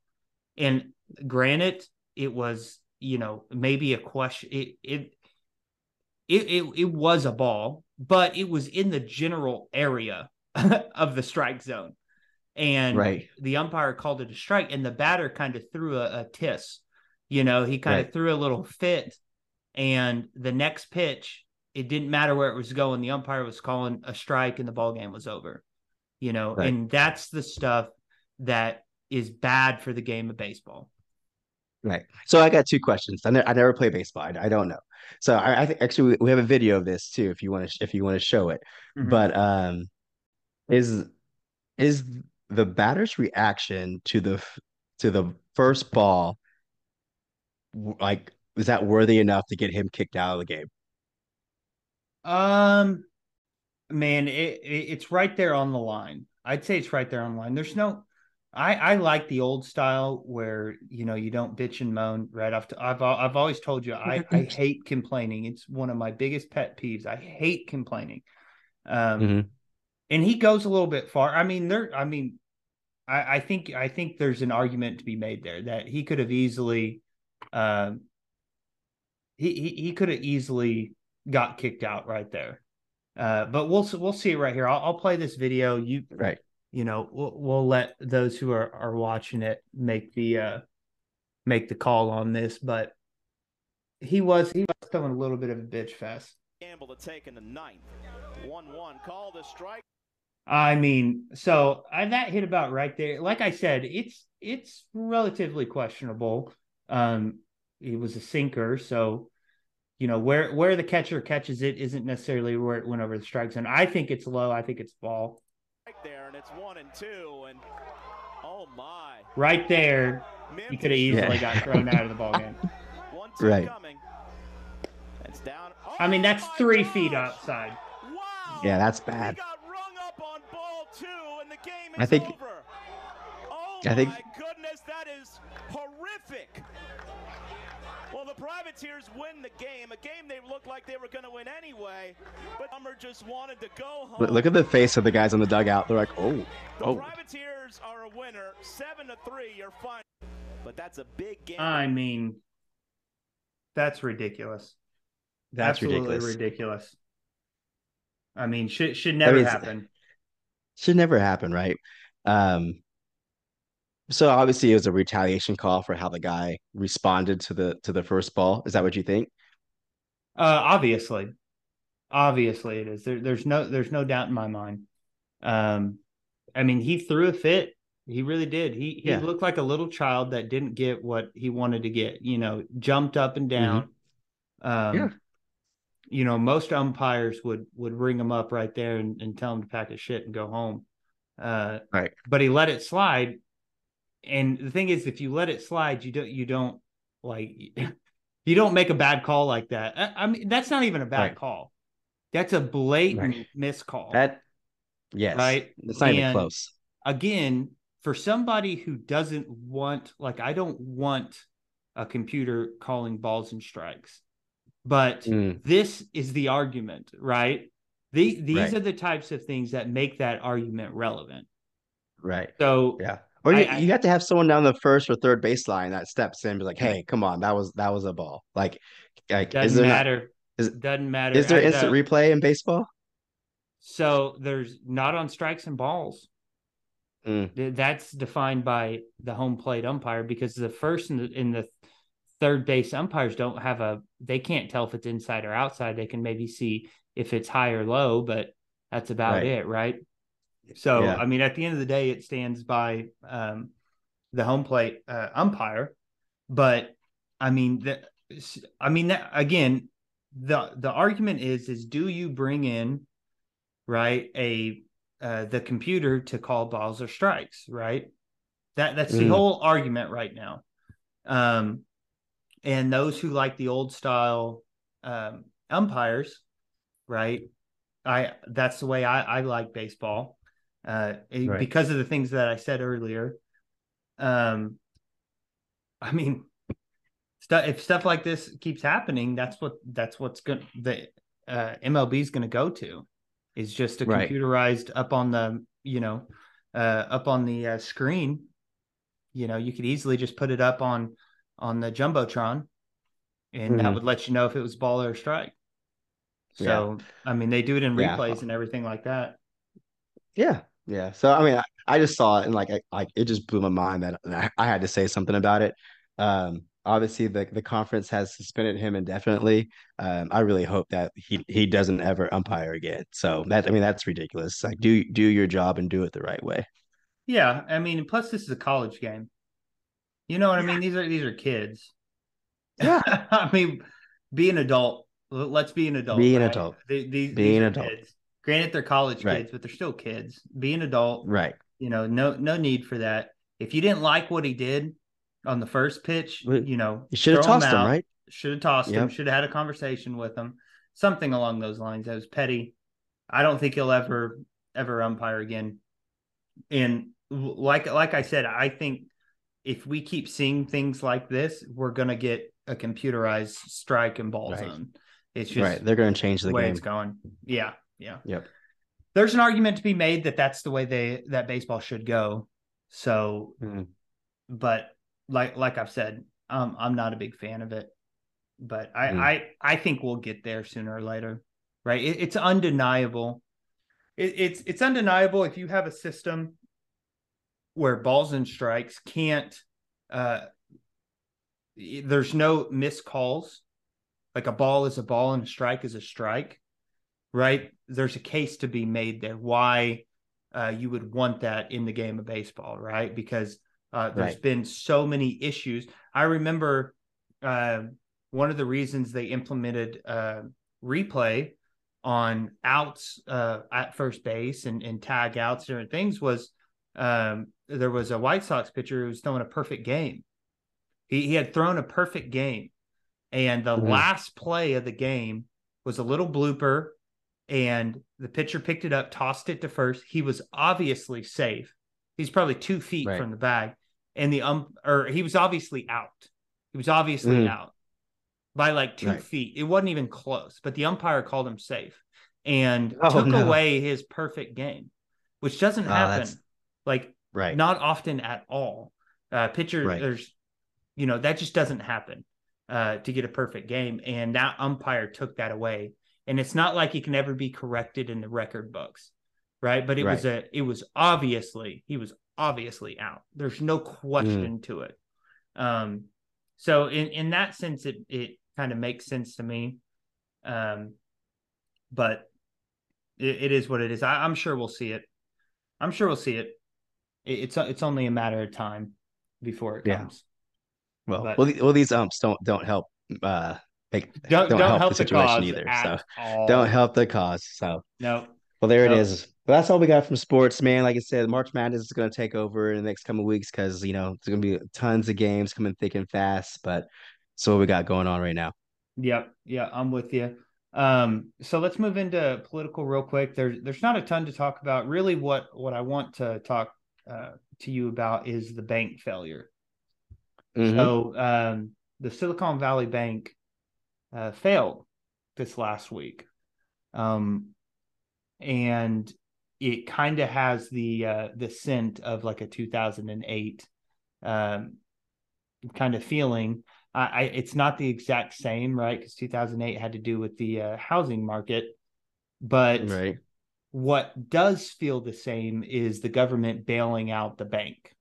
And granted, it was, you know, maybe a question. It, it, it, it, it was a ball, but it was in the general area of the strike zone. And right. the umpire called it a strike, and the batter kind of threw a, a tiss. You know, he kind right. of threw a little fit. And the next pitch, it didn't matter where it was going. The umpire was calling a strike, and the ball game was over. You know, right. and that's the stuff that is bad for the game of baseball. Right. So I got two questions. I, ne- I never play baseball. I, I, don't know. So I, I think actually we, we, have a video of this too, if you want to sh- if you want to show it. Mm-hmm. But um, is is the batter's reaction to the to the first ball like is that worthy enough to get him kicked out of the game? Um, man, it, it, it's right there on the line. I'd say it's right there on the line. There's no, I I like the old style where you know you don't bitch and moan right off. To, I've I've always told you I I hate complaining. It's one of my biggest pet peeves. I hate complaining. Um, mm-hmm. And he goes a little bit far. I mean, there. I mean, I I think I think there's an argument to be made there that he could have easily, um, he he, he could have easily got kicked out right there. Uh, but we'll we'll see it right here. I'll, I'll play this video. You right you know we'll, we'll let those who are are watching it make the uh make the call on this but he was he was throwing a little bit of a bitch fest gamble to take in the ninth one one call the strike i mean so I, that hit about right there like i said it's it's relatively questionable um it was a sinker so you know where where the catcher catches it isn't necessarily where it went over the strike zone i think it's low i think it's ball Right there, and it's one and two, and oh my! Right there, you could have easily yeah. got thrown out of the ball game. one, two right. Coming. It's down. Oh, I mean, that's three God. feet outside. Wow. Yeah, that's bad. Two, I think. Oh I think. goodness, that is horrific. Well, the Privateers win the game, a game they looked like they were going to win anyway, but Hummer just wanted to go home. Look at the face of the guys on the dugout. They're like, oh, the oh. Privateers are a winner, seven to three. You're fine, but that's a big game. I mean, that's ridiculous. That's Absolutely ridiculous. ridiculous. I mean, should should never I mean, happen. Should never happen, right? Um, so obviously it was a retaliation call for how the guy responded to the to the first ball. Is that what you think? Uh obviously. Obviously it is. There, there's no there's no doubt in my mind. Um I mean he threw a fit. He really did. He he yeah. looked like a little child that didn't get what he wanted to get, you know, jumped up and down. Mm-hmm. Um yeah. You know, most umpires would would ring him up right there and, and tell him to pack his shit and go home. Uh right. but he let it slide and the thing is, if you let it slide, you don't you don't like you don't make a bad call like that. I, I mean, that's not even a bad right. call. That's a blatant right. miscall. That yes, right. It's not even close. Again, for somebody who doesn't want, like, I don't want a computer calling balls and strikes, but mm. this is the argument, right? The, these right. are the types of things that make that argument relevant. Right. So yeah. Or you, I, you have to have someone down the first or third baseline that steps in and be like, "Hey, come on, that was that was a ball." Like, like doesn't matter. Not, is, doesn't matter. Is there instant replay in baseball? So there's not on strikes and balls. Mm. That's defined by the home plate umpire because the first and the, in the third base umpires don't have a. They can't tell if it's inside or outside. They can maybe see if it's high or low, but that's about right. it, right? So, yeah. I mean, at the end of the day, it stands by um, the home plate uh, umpire. But I mean, the, I mean that again, the the argument is is do you bring in right a uh, the computer to call balls or strikes, right? That that's mm. the whole argument right now. Um, and those who like the old style um, umpires, right? I that's the way I, I like baseball. uh, eh, Right. because of the things that I said earlier. Um, I mean, stuff if stuff like this keeps happening, that's what that's what's going the uh, MLB is going to go to is just a Right. computerized up on the you know uh, up on the uh, screen. You know, you could easily just put it up on on the jumbotron, and that Mhm. would let you know if it was ball or strike. So, I mean, they do it in Yeah. replays and everything like that. Yeah, yeah. So I mean, I, I just saw it and like, like it just blew my mind that I, I had to say something about it. Um, obviously the the conference has suspended him indefinitely. Um, I really hope that he he doesn't ever umpire again. So that I mean, that's ridiculous. Like, do do your job and do it the right way. Yeah, I mean, plus this is a college game. You know what I mean? These are these are kids. Yeah. I mean, be an adult. Let's be an adult. Be an right? adult. They- these, Be these an adult. Kids. Granted, they're college Right. kids, but they're still kids. Be an adult. Right. You know, no no need for that. If you didn't like what he did on the first pitch, you know, You should have throw him tossed him, right? Should have tossed him. Should have had a conversation with him. Something along those lines. That was petty. I don't think he'll ever ever umpire again. And like like I said, I think if we keep seeing things like this, we're gonna get a computerized strike and ball Right. zone. It's just Right. They're going to change the the way game. it's going. Yeah, yeah. Yep. There's an argument to be made that that's the way they that baseball should go. So, Mhm. but like like I've said, um, I'm not a big fan of it. But I Mm. I I think we'll get there sooner or later, right? It, it's undeniable. It, it's it's undeniable if you have a system where balls and strikes can't. Uh, there's no missed calls. Like a ball is a ball and a strike is a strike, right? There's a case to be made there why uh, you would want that in the game of baseball, right? Because uh, there's Right. been so many issues. I remember uh, one of the reasons they implemented uh, replay on outs uh, at first base and, and tag outs, different things was um, there was a White Sox pitcher who was throwing a perfect game. He, he had thrown a perfect game. And the Mhm. last play of the game was a little blooper, and the pitcher picked it up, tossed it to first. He was obviously safe. He's probably two feet Right. from the bag, and the um or he was obviously out. He was obviously Mhm. out by like two Right. feet. It wasn't even close, but the umpire called him safe and Oh, took no. away his perfect game, which doesn't Oh, happen. that's- Like Right. not often at all. Uh, pitcher, Right. there's, you know, that just doesn't happen uh, to get a perfect game. And that umpire took that away. And it's not like he can ever be corrected in the record books, right? But it was a, it was obviously he was obviously out. There's no question to it. Um, so in in that sense, it it kind of makes sense to me. Um, but it, it is what it is. I, I'm sure we'll see it. I'm sure we'll see it. It it's it's only a matter of time before it Yeah. comes. Well, but- well, well, these umps don't don't help uh make Don't don't, help, the the, situation either. So all. don't help the cause. So No. well, there it is. But that's all we got from sports, man. Like I said, March Madness is going to take over in the next couple of weeks because you know there's going to be tons of games coming thick and fast. But that's what we got going on right now. Yep. Yeah, I'm with you. Um, so let's move into political real quick. There's there's not a ton to talk about. Really, what what I want to talk uh, to you about is the bank failure. Mhm. So um, the Silicon Valley Bank uh, failed this last week, um, and it kind of has the uh, the scent of like a 2008 um, kind of feeling. I, I it's not the exact same, right? Because 2008 had to do with the uh, housing market, but right. What does feel the same is the government bailing out the bank,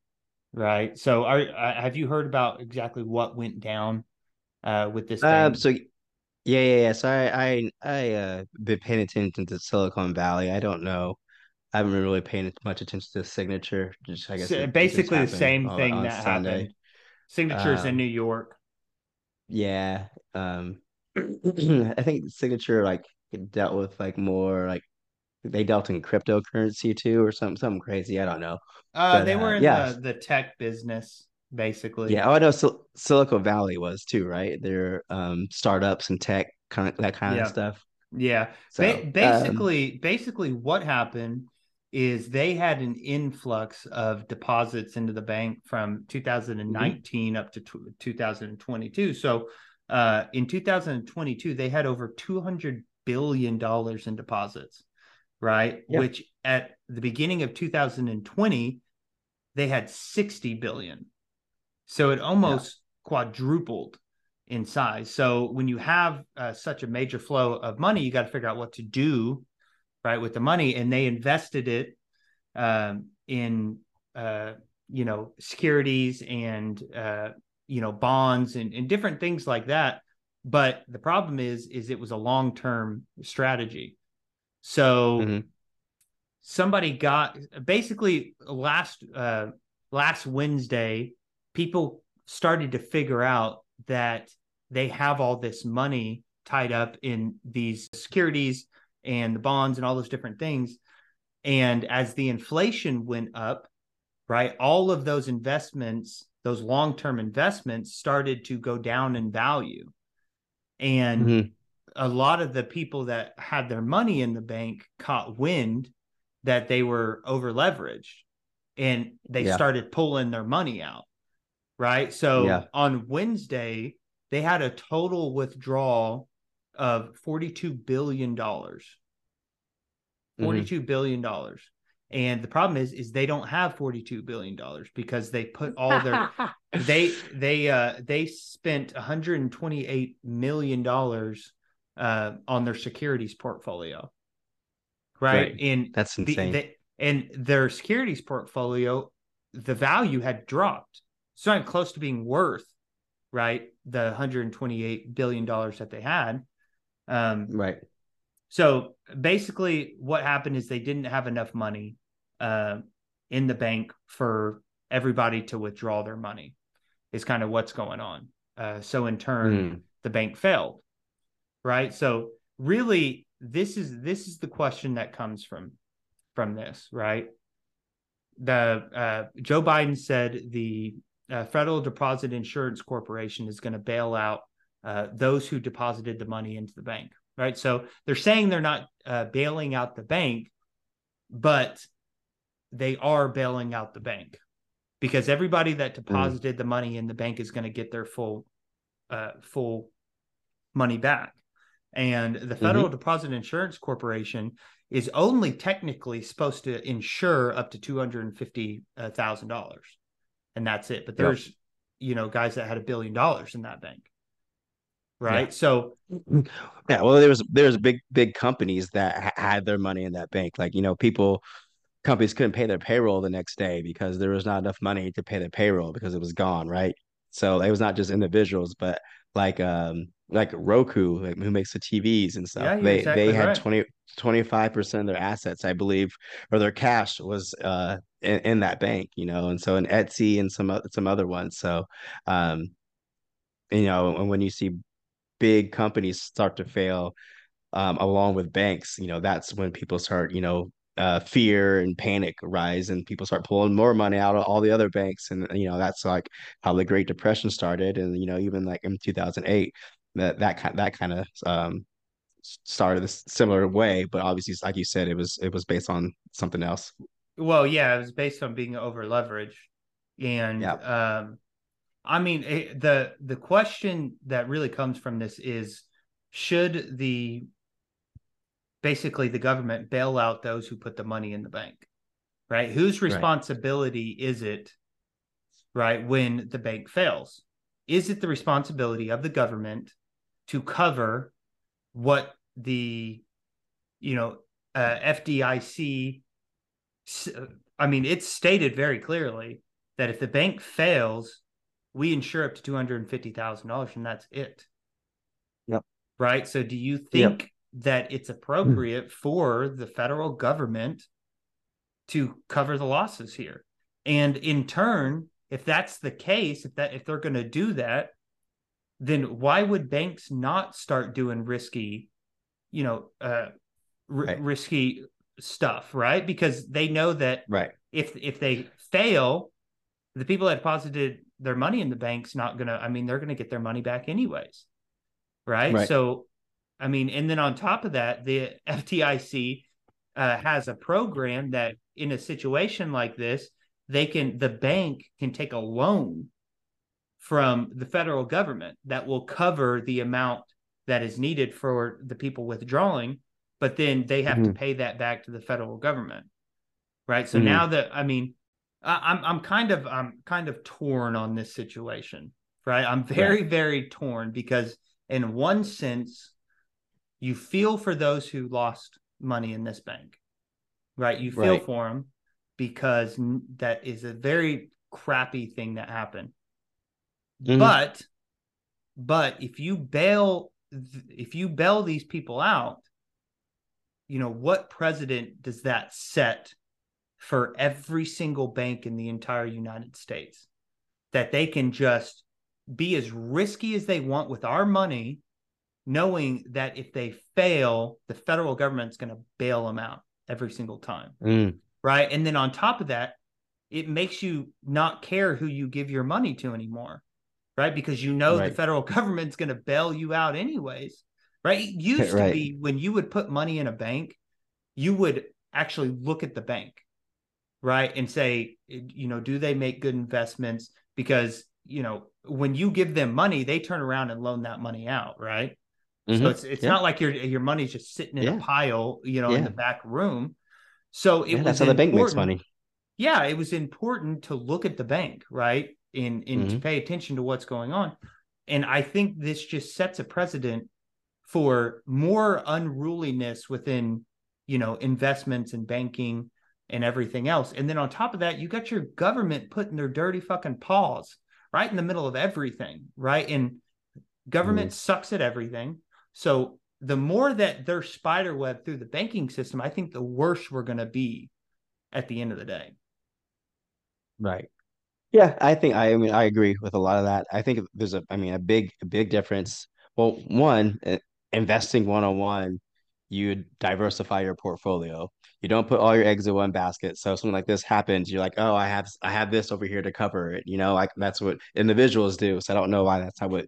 right? So, are uh, have you heard about exactly what went down uh, with this? Um. So yeah, yeah, yeah. So I I I uh been paying attention to Silicon Valley. I don't know. I haven't been really paying much attention to the signature. Just I guess So, it- it just basically the same on- thing on that Sunday. happened. Signatures in Um, New York. Yeah. Um I think signature like dealt with like more like they dealt in cryptocurrency too or something something crazy. I don't know. Uh, but, they uh, were in yeah. the, the tech business, basically. Yeah, oh, I know Sil Silicon Valley was too, right? They're um startups and tech kind of that kind Yeah. of stuff. Yeah. So Ba- um, basically, basically, what happened is they had an influx of deposits into the bank from 2019 mm-hmm. up to t- 2022. So uh, in 2022, they had over 200 billion dollars in deposits, right? Yeah. Which at the beginning of 2020, they had 60 billion. So it almost yeah. quadrupled in size. So when you have uh, such a major flow of money, you got to figure out what to do right with the money and they invested it um, in uh, you know securities and uh, you know bonds and, and different things like that but the problem is is it was a long-term strategy so mm-hmm. somebody got basically last uh last wednesday people started to figure out that they have all this money tied up in these securities and the bonds and all those different things. And as the inflation went up, right, all of those investments, those long term investments started to go down in value. And mm-hmm. A lot of the people that had their money in the bank caught wind that they were over leveraged and they yeah. started pulling their money out. Right. So yeah. on Wednesday, they had a total withdrawal of $42 billion. $42 mm-hmm. billion dollars. And the problem is, is they don't have $42 billion because they put all their, they, they, uh, they spent $128 million, uh, on their securities portfolio. Right. right. And that's insane. The, and their securities portfolio, the value had dropped. It's not close to being worth, right? The 128 billion dollars that they had. Um, right. So basically, what happened is they didn't have enough money uh, in the bank for everybody to withdraw their money. Is kind of what's going on. Uh, so in turn, mm. the bank failed. Right. So really, this is this is the question that comes from from this. Right. The uh, Joe Biden said the uh, Federal Deposit Insurance Corporation is going to bail out uh, those who deposited the money into the bank, right? So they're saying they're not uh, bailing out the bank, but they are bailing out the bank because everybody that hmm. deposited mm. the money in the bank is going to get their full uh, full money back. And the Federal mm-hmm. Deposit Insurance Corporation is only technically supposed to insure up to two hundred and fifty thousand dollars, and that's it. But there's you know guys that had a billion dollars in that bank right? Yeah. So yeah, well, there was there there's big big companies that had their money in that bank. Like you know, people companies couldn't pay their payroll the next day because there was not enough money to pay their payroll because it was gone, right? So it was not just individuals, but like um like Roku, like, who makes the TVs and stuff. Yeah, they exactly they had right. 20 25 percent of their assets, I believe, or their cash was uh in, in that bank, you know, and so in Etsy and some some other ones. So um you know, and when you see big companies start to fail um, along with banks, you know, that's when people start, you know, uh, fear and panic rise and people start pulling more money out of all the other banks. And, you know, that's like how the Great Depression started. And, you know, even like in 2008, that, that kind, that kind of, um, started a similar way, but obviously, like you said, it was, it was based on something else. Well, yeah, it was based on being over leveraged and, yeah. um, I mean, it, the the question that really comes from this is should the basically the government bail out those who put the money in the bank? Right? Whose responsibility right. is it right when the bank fails? Is it the responsibility of the government to cover what the you know uh, FDIC I mean it's stated very clearly that if the bank fails we insure up to two hundred and fifty thousand dollars, and that's it. Yep. Right. So, do you think yep. that it's appropriate for the federal government to cover the losses here? And in turn, if that's the case, if that if they're going to do that, then why would banks not start doing risky, you know, uh, r- right. risky stuff, right? Because they know that right if if they fail, the people that deposited their money in the bank's not gonna i mean they're gonna get their money back anyways right, right. so i mean and then on top of that the fdic uh, has a program that in a situation like this, they can the bank can take a loan from the federal government that will cover the amount that is needed for the people withdrawing, but then they have mm-hmm. to pay that back to the federal government. Right. So mm-hmm. now that I mean, I, I'm I'm kind of I'm kind of torn on this situation. Right. I'm very, right. very torn because in one sense, you feel for those who lost money in this bank. Right. You feel right. for them because that is a very crappy thing that happened. Mm-hmm. But but if you bail if you bail these people out, you know, what president does that set for every single bank in the entire United States? That they can just be as risky as they want with our money, knowing that if they fail, the federal government's going to bail them out every single time. Mm. Right. And then on top of that, it makes you not care who you give your money to anymore right? Because you know right. the federal government's going to bail you out anyways, right? It used right. to be when you would put money in a bank, you would actually look at the bank, right? And say, you know, do they make good investments? Because, you know, when you give them money, they turn around and loan that money out, right? Mm-hmm. So it's it's yeah. not like your your money's just sitting in yeah. a pile, you know, yeah. in the back room. So it was that's how the bank makes money. Yeah, it was important to look at the bank, right? And, and mm-hmm. to pay attention to what's going on. And I think this just sets a precedent for more unruliness within, you know, investments and banking and everything else. And then on top of that, you got your government putting their dirty fucking paws right in the middle of everything, right? And government mm. sucks at everything. So the more that they're spiderweb through the banking system, I think the worse we're going to be at the end of the day. Right. Yeah, I think I, I mean I agree with a lot of that. I think there's a I mean a big a big difference. Well, one, uh, investing one on one, you diversify your portfolio. You don't put all your eggs in one basket. So something like this happens, you're like, oh, I have I have this over here to cover it. You know, like that's what individuals do. So I don't know why that's how what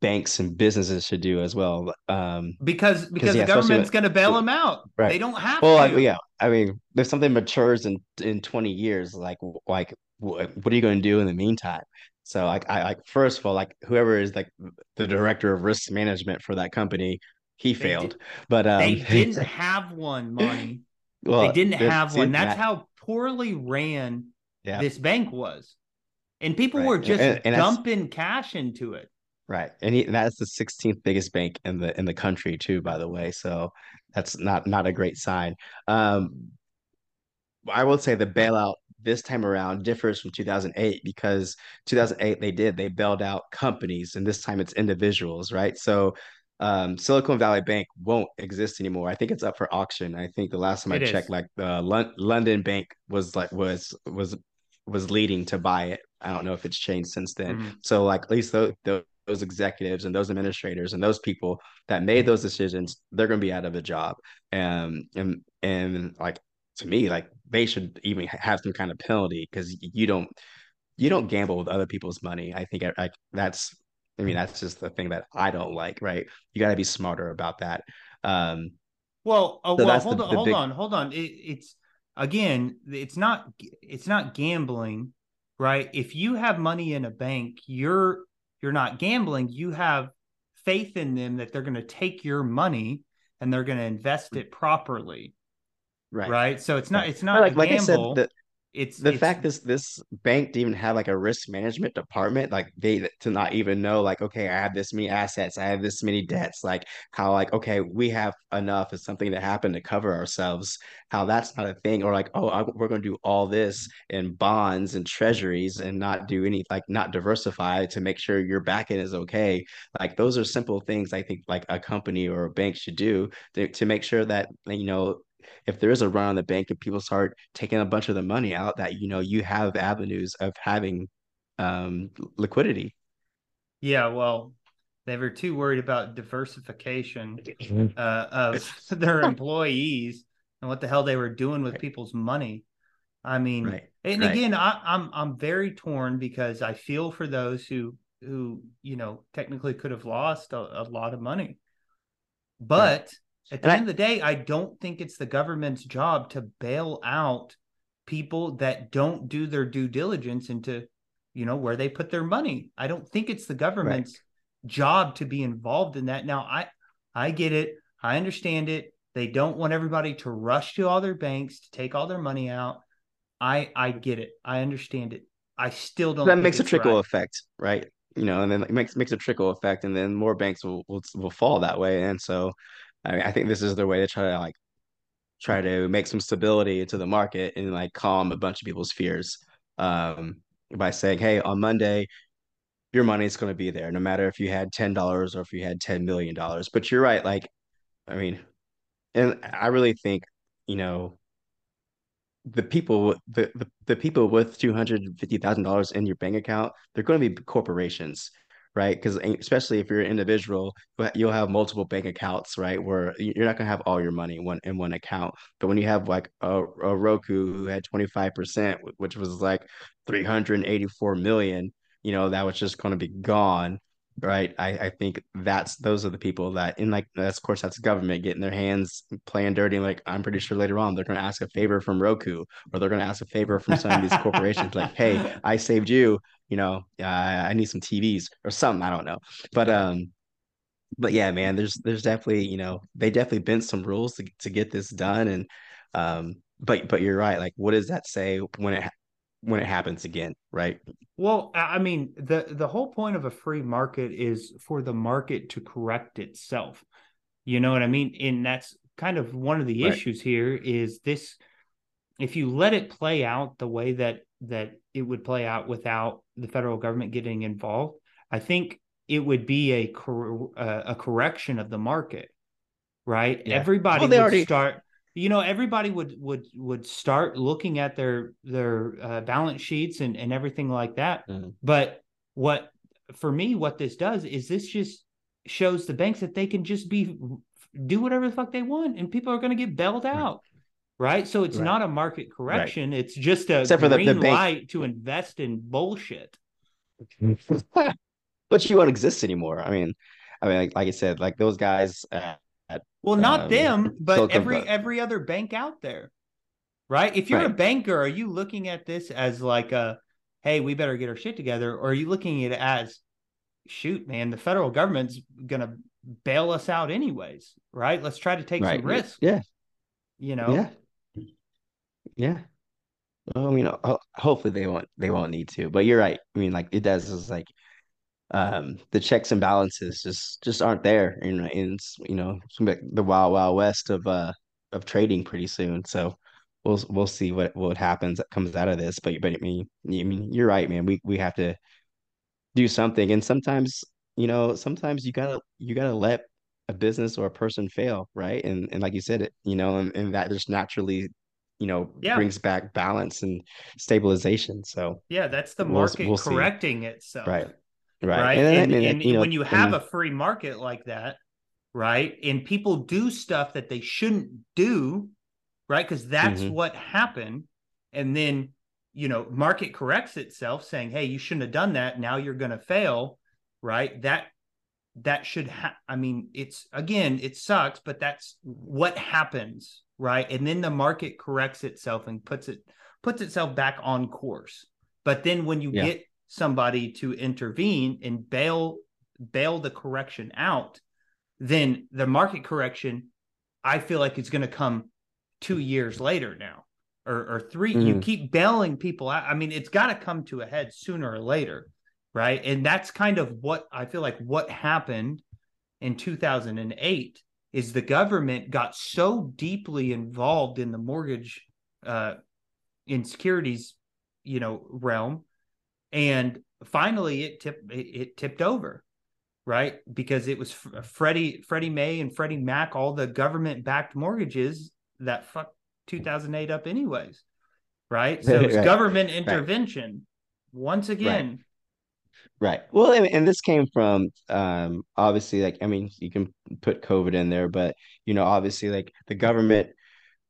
banks and businesses should do as well. Um, because because yeah, the government's going to bail them out. Right. They don't have well, to. Like, yeah. I mean, if something matures in in 20 years, like like what, what are you going to do in the meantime? So like I like first of all, like whoever is like the director of risk management for that company, he they failed. Did, but um, they didn't have one, money. Well, they didn't have one. That's that, how poorly ran yeah. this bank was. And people right. were just and, and dumping cash into it. Right. And he, that's the 16th biggest bank in the in the country too, by the way. So that's not not a great sign. Um I will say the bailout this time around differs from 2008 because 2008 they did they bailed out companies and this time it's individuals right so um, Silicon Valley Bank won't exist anymore. I think it's up for auction. I think the last time it I is. checked, like the Lon- London Bank was like was was was leading to buy it. I don't know if it's changed since then. Mm-hmm. So like at least those, those executives and those administrators and those people that made those decisions, they're going to be out of a job. And and and like to me, like they should even have some kind of penalty because you don't you don't gamble with other people's money. I think like that's I mean that's just the thing that I don't like. Right? You got to be smarter about that. Um, well, uh, so well, hold the, on, the hold big... on, hold on. It, it's again, it's not it's not gambling, right? If you have money in a bank, you're you're not gambling. You have faith in them that they're going to take your money and they're going to invest mm. it properly. Right. Right? So it's not it's not like, like i said the, it's the it's, fact is this bank didn't even have like a risk management department like they to not even know like okay i have this many assets i have this many debts like how like okay we have enough is something that happened to cover ourselves how that's not a thing or like oh I, we're going to do all this in bonds and treasuries and not do any like not diversify to make sure your back end is okay like those are simple things i think like a company or a bank should do to, to make sure that you know if there is a run on the bank and people start taking a bunch of the money out, that you know you have avenues of having um, liquidity. Yeah, well, they were too worried about diversification uh, of their employees and what the hell they were doing with right. people's money. I mean, right. and right. again, I, I'm I'm very torn because I feel for those who who you know technically could have lost a, a lot of money, but At the and end I, of the day, I don't think it's the government's job to bail out people that don't do their due diligence into, you know, where they put their money. I don't think it's the government's right. job to be involved in that. Now, I I get it. I understand it. They don't want everybody to rush to all their banks to take all their money out. I I get it. I understand it. I still don't. That makes a trickle right. effect, right? You know, and then it makes makes a trickle effect, and then more banks will will, will fall that way. And so, I mean, I think this is their way to try to like try to make some stability into the market and like calm a bunch of people's fears um, by saying, "Hey, on Monday, your money is going to be there, no matter if you had ten dollars or if you had ten million dollars." But you're right, like, I mean, and I really think, you know, the people the, the, the people with two hundred fifty thousand dollars in your bank account, they're going to be corporations right? Because especially if you're an individual, you'll have multiple bank accounts, right? Where you're not gonna have all your money in one in one account. But when you have like a, a Roku who had 25%, which was like 384 million, you know, that was just gonna be gone. Right. I, I think that's those are the people that in like that's of course that's government getting their hands playing dirty. Like I'm pretty sure later on they're gonna ask a favor from Roku or they're gonna ask a favor from some of these corporations like, hey, I saved you you know, uh, I need some TVs or something. I don't know, but um, but yeah, man, there's there's definitely you know they definitely bent some rules to to get this done, and um, but but you're right. Like, what does that say when it when it happens again, right? Well, I mean, the the whole point of a free market is for the market to correct itself. You know what I mean? And that's kind of one of the right. issues here is this if you let it play out the way that that it would play out without the federal government getting involved, I think it would be a cor- uh, a correction of the market, right? Yeah. Everybody well, would already... start. You know, everybody would would would start looking at their their uh, balance sheets and and everything like that. Mm-hmm. But what for me, what this does is this just shows the banks that they can just be do whatever the fuck they want, and people are going to get bailed out right? So it's right. not a market correction. Right. It's just a Except green for the, the light to invest in bullshit. but you won't exist anymore. I mean, I mean, like, like I said, like those guys. At, well, not um, them, but Silicon every every other bank out there, right? If you're right. a banker, are you looking at this as like a, hey, we better get our shit together, or are you looking at it as, shoot, man, the federal government's gonna bail us out anyways, right? Let's try to take some risk. Yeah. You know. Yeah. Yeah. Well, I mean, hopefully they won't they won't need to. But you're right. I mean, like it does is like um the checks and balances just just aren't there. And, and it's, you know, the wild wild west of uh of trading pretty soon. So we'll we'll see what what happens that comes out of this. But but I mean, I mean, you're right, man. We we have to do something. And sometimes, you know, sometimes you gotta you gotta let a business or a person fail, right? And and like you said, it, you know, and, and that just naturally you know yeah. brings back balance and stabilization so yeah that's the market we'll, we'll correcting see. itself right right, right? and, and, and you know, when you have a free market like that right and people do stuff that they shouldn't do right because that's mm-hmm. what happened and then you know market corrects itself saying hey you shouldn't have done that now you're going to fail right that that should ha- i mean it's again it sucks but that's what happens right? And then the market corrects itself and puts it puts itself back on course. But then when you yeah. get somebody to intervene and bail bail the correction out, then the market correction, I feel like it's going to come two years later now or, or 3 mm-hmm. You keep bailing people out. I mean, it's got to come to a head sooner or later, right? And that's kind of what I feel like what happened in 2008 is the government got so deeply involved in the mortgage uh in securities you know realm and finally it tipped it, it tipped over right because it was Freddie Freddie May and Freddie Mac all the government backed mortgages that fucked 2008 up anyways right so it's right. government intervention right. once again Right. Well, and, and this came from um obviously like I mean you can put COVID in there, but you know obviously like the government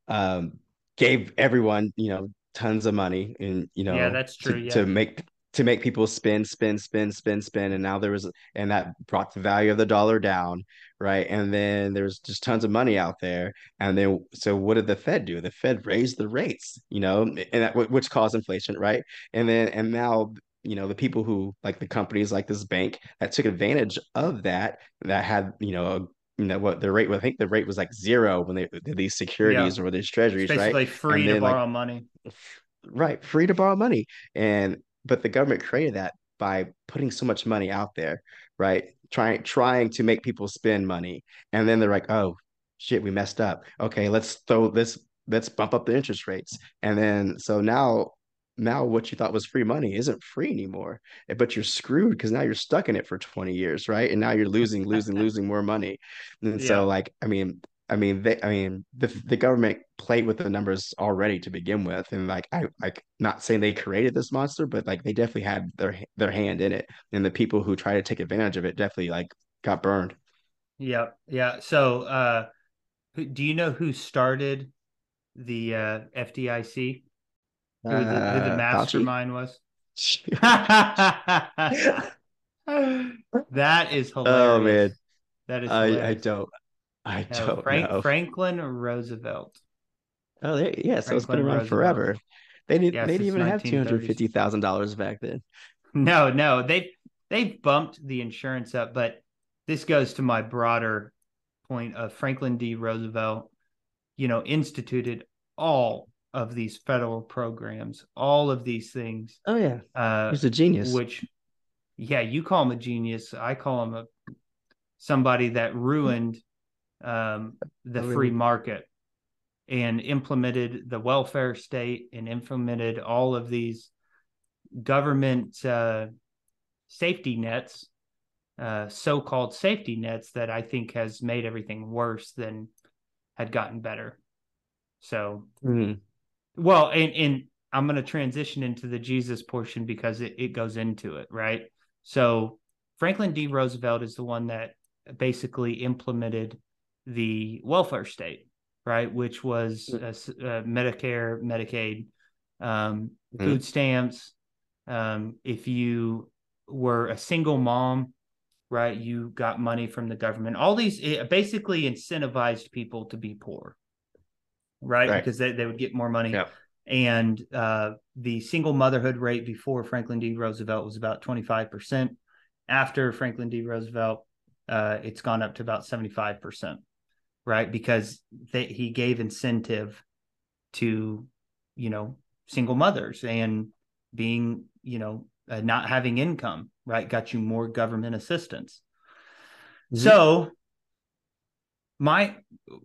um gave everyone you know tons of money and you know yeah that's true to, yeah. to make to make people spend, spend, spend, spend, spend. And now there was, and that brought the value of the dollar down, right? And then there's just tons of money out there. And then, so what did the Fed do? The Fed raised the rates, you know, and that, which caused inflation, right? And then, and now, you know, the people who like the companies like this bank that took advantage of that, that had, you know, a, you know what the rate I think the rate was like zero when they did these securities yeah. or these treasuries, it's basically right? free to borrow like, money. Right, free to borrow money. And but the government created that by putting so much money out there, right? Trying trying to make people spend money, and then they're like, "Oh, shit, we messed up. Okay, let's throw this. Let's bump up the interest rates." And then so now now what you thought was free money isn't free anymore but you're screwed because now you're stuck in it for 20 years right and now you're losing losing losing more money and yeah. so like i mean I mean, they, I mean, the the government played with the numbers already to begin with, and like I like not saying they created this monster, but like they definitely had their their hand in it, and the people who try to take advantage of it definitely like got burned. Yeah, yeah. So, uh, do you know who started the uh, FDIC? Who, the, who the uh, mastermind was? that is hilarious. Oh man, that is. I, I don't. I no, don't Frank, know. Franklin Roosevelt. Oh, they, yeah. So Franklin it's been around Roosevelt. forever. They didn't. Yeah, they didn't even have two hundred fifty thousand dollars back then. No, no. They they bumped the insurance up, but this goes to my broader point of Franklin D. Roosevelt. You know, instituted all of these federal programs, all of these things. Oh yeah, uh, he's a genius. Which, yeah, you call him a genius. I call him a somebody that ruined um, the oh, free market and implemented the welfare state and implemented all of these government uh, safety nets, uh, so-called safety nets that I think has made everything worse than had gotten better. So, mm-hmm. Well, and, and I'm going to transition into the Jesus portion because it, it goes into it, right? So, Franklin D. Roosevelt is the one that basically implemented the welfare state, right? Which was uh, uh, Medicare, Medicaid, um, mm-hmm. food stamps. Um, if you were a single mom, right, you got money from the government. All these basically incentivized people to be poor, right? right. Because they, they would get more money. And uh, the single motherhood rate before Franklin D. Roosevelt was about 25%. After Franklin D. Roosevelt, uh, it's gone up to about 75% right? Because they, he gave incentive to, you know, single mothers and being, you know, uh, not having income, right? Got you more government assistance. Mm-hmm. So my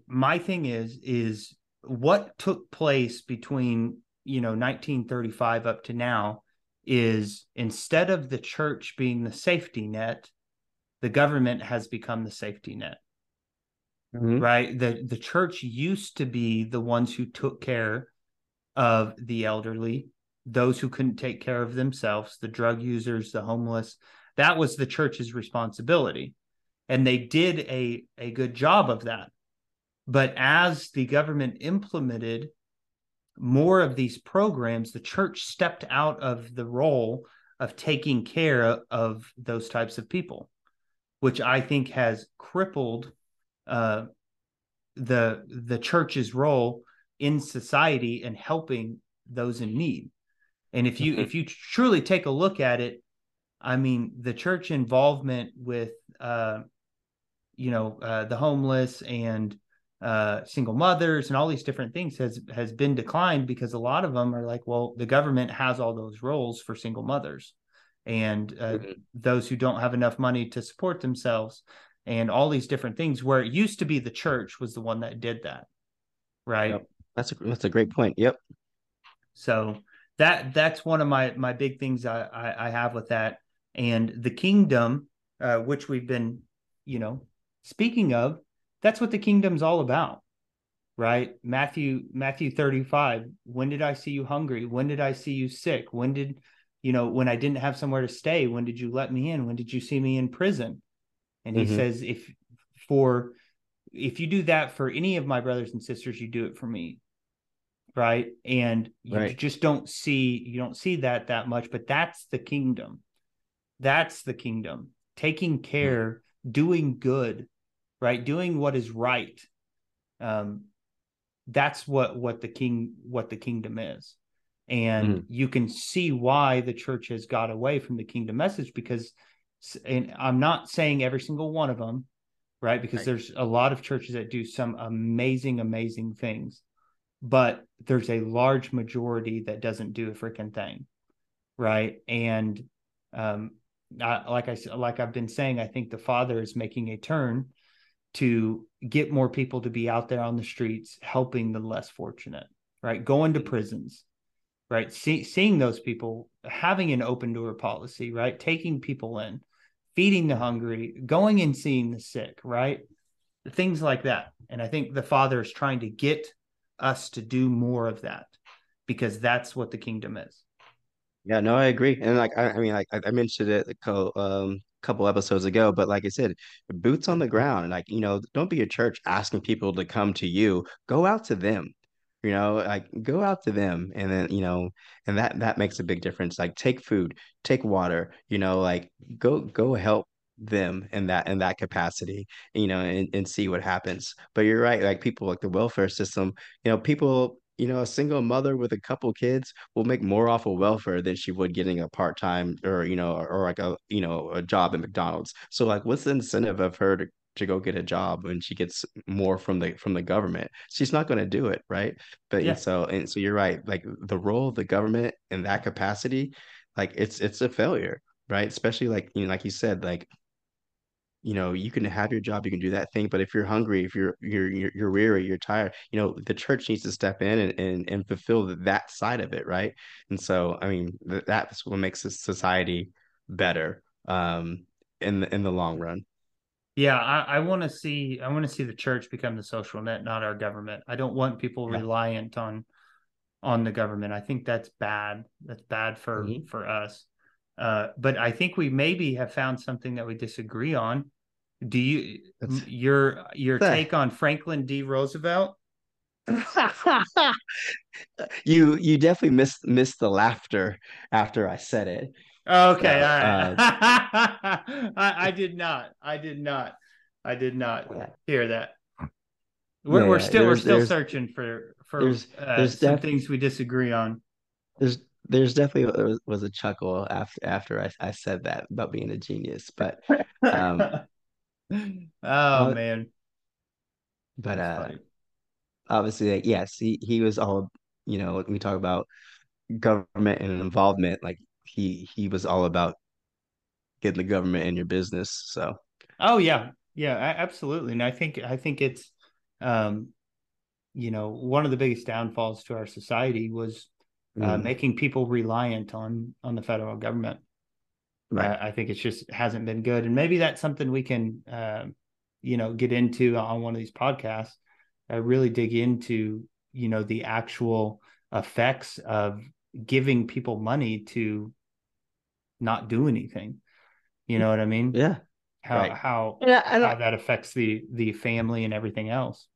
my thing is is what took place between you know 1935 up to now is instead of the church being the safety net the government has become the safety net mm-hmm. right? The the church used to be the ones who took care of the elderly, those who couldn't take care of themselves, the drug users, the homeless. That was the church's responsibility. And they did a, a good job of that. But as the government implemented more of these programs, the church stepped out of the role of taking care of those types of people, which I think has crippled uh, the the church's role in society and helping those in need. And if you mm-hmm. if you truly take a look at it, I mean, the church involvement with uh, you know uh, the homeless and uh, single mothers and all these different things has has been declined because a lot of them are like, well, the government has all those roles for single mothers and uh, mm-hmm. those who don't have enough money to support themselves and all these different things where it used to be the church was the one that did that right yep. that's a that's a great point yep so that that's one of my my big things i i, I have with that and the kingdom uh, which we've been you know speaking of that's what the kingdom's all about right matthew matthew 35 when did i see you hungry when did i see you sick when did you know when i didn't have somewhere to stay when did you let me in when did you see me in prison and he mm-hmm. says, if for if you do that for any of my brothers and sisters, you do it for me. right? And you Right. just don't see you don't see that that much, but that's the kingdom. That's the kingdom. Taking care, doing good, right? Doing what is right. Um that's what what the king what the kingdom is. And you can see why the church has got away from the kingdom message because and I'm not saying every single one of them, right? Because Right. there's a lot of churches that do some amazing, amazing things, but there's a large majority that doesn't do a freaking thing, right? And um, I, like I like I've been saying, I think the Father is making a turn to get more people to be out there on the streets helping the less fortunate, right? Going to prisons, right? See, seeing those people, having an open door policy, right? Taking people in, feeding the hungry, going and seeing the sick, right? Things like that. And I think the Father is trying to get us to do more of that because that's what the kingdom is. Yeah, no, I agree. And like I, I mean, like I, I mentioned it a couple, um, couple episodes ago, but like I said, boots on the ground. Like, you know, don't be a church asking people to come to you. Go out to them. You know, like go out to them and then, you know, and that that makes a big difference. Like take food, take water, you know, like go go help them in that in that capacity, you know, and, and see what happens. But you're right, like people like the welfare system, you know, people, you know, a single mother with a couple kids will make more off of welfare than she would getting a part-time or you know or, or like a you know a job at McDonald's. So like what's the incentive of her to, to go get a job when she gets more from the from the government? She's not going to do it, right? But Yeah. and so and so you're right. Like the role of the government in that capacity, like it's it's a failure, right? Especially like you know like you said like you know you can have your job you can do that thing but if you're hungry if you're you're you're, you're weary you're tired you know the church needs to step in and and, and fulfill that side of it right and so i mean th- that's what makes this society better um in the in the long run Yeah, I, I want to see I want to see the church become the social net, not our government. I don't want people Yeah. reliant on on the government. I think that's bad. That's bad for Mhm. for us. Uh, but I think we maybe have found something that we disagree on. Do you That's- your your That- take on Franklin D. Roosevelt? you you definitely missed missed the laughter after i said it Okay, So, all right. I, I did not. I did not. I did not Yeah. hear that. We're, Yeah, we're still we're still searching for for there's- uh, there's some def- things we disagree on. there's there's definitely was, was a chuckle after after I, I said that about being a genius but Um, uh, man, but That's uh funny. obviously like, yes he he was all you know when we talk about government and involvement like he he was all about getting the government in your business so Oh yeah, yeah, absolutely. And I think I think it's, um, you know, one of the biggest downfalls to our society was uh, mm, making people reliant on on the federal government. Right Uh, I think it's just hasn't been good, and maybe that's something we can, uh, you know, get into on one of these podcasts. Uh, really dig into, you know, the actual effects of giving people money to not do anything. You know what I mean? yeah How right. how and I, I how don't, that affects the the family and everything else.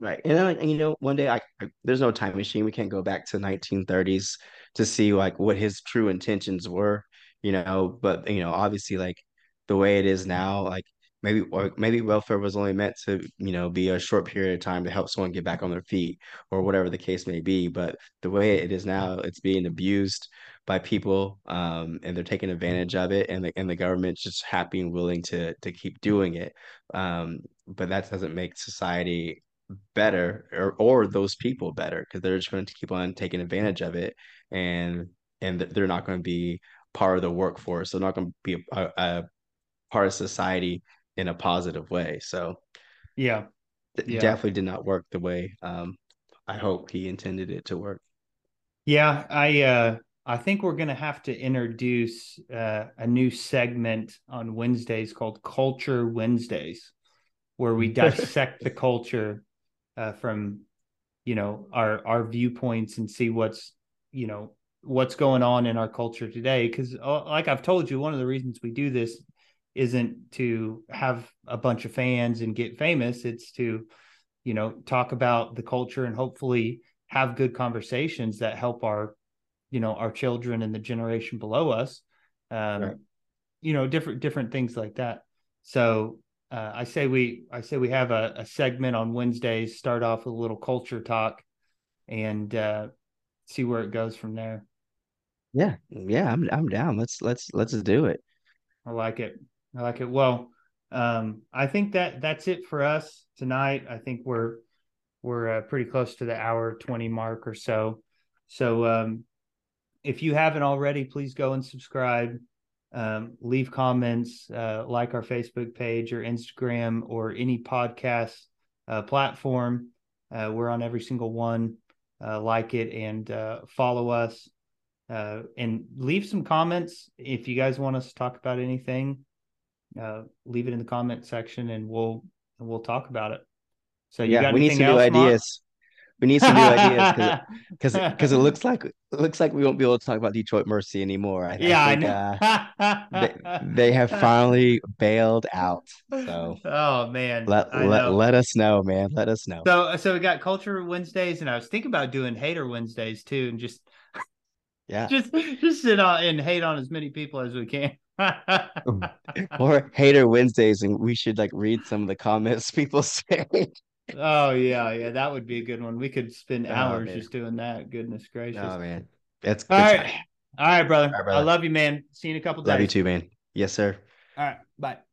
right and, I, and you know one day I, I there's no time machine we can't go back to 1930s to see like what his true intentions were you know but you know obviously like the way it is now like maybe or maybe welfare was only meant to you know be a short period of time to help someone get back on their feet or whatever the case may be but the way it is now it's being abused by people um and they're taking advantage of it and the and the government's just happy and willing to to keep doing it um but that doesn't make society better or or those people better because they're just going to keep on taking advantage of it and and they're not going to be part of the workforce they're not going to be a, a part of society in a positive way so Yeah. it Yeah. definitely did not work the way um I hope he intended it to work Yeah, I uh I think we're gonna have to introduce uh, a new segment on Wednesdays called Culture Wednesdays, where we dissect the culture uh, from you know our our viewpoints and see what's you know what's going on in our culture today. Because like I've told you, one of the reasons we do this isn't to have a bunch of fans and get famous. It's to you know talk about the culture and hopefully have good conversations that help our, you know, our children and the generation below us. Um, Right. you know, different different things like that. So uh, I say we I say we have a, a segment on Wednesdays. Start off with a little culture talk, and uh, see where it goes from there. Yeah, yeah, I'm I'm down. Let's let's let's do it. I like it. I like it. Well, um, I think that that's it for us tonight. I think we're we're uh, pretty close to the hour twenty mark or so. So um, if you haven't already, please go and subscribe. Um, leave comments, uh, like our Facebook page or Instagram or any podcast uh, platform. Uh, we're on every single one. Uh, like it and uh, follow us uh, and leave some comments if you guys want us to talk about anything. Uh, leave it in the comment section, and we'll we'll talk about it. So you Yeah, got we need some new else, Mark? ideas. We need some new ideas because because it looks like it looks like we won't be able to talk about Detroit Mercy anymore. I, yeah, I, think, uh, know. they, they have finally bailed out. So oh man, let let, let us know, man. Let us know. So so we got Culture Wednesdays, and I was thinking about doing Hater Wednesdays too, and just Yeah. just just sit on and hate on as many people as we can. Or hater Wednesdays, and we should like read some of the comments people say. oh yeah, yeah, that would be a good one. We could spend Oh, hours man. just doing that. Goodness gracious. Oh man, that's All good right. time. All right, brother. I love you, man. See you in a couple days. Love you too, man. Yes, sir. All right. Bye.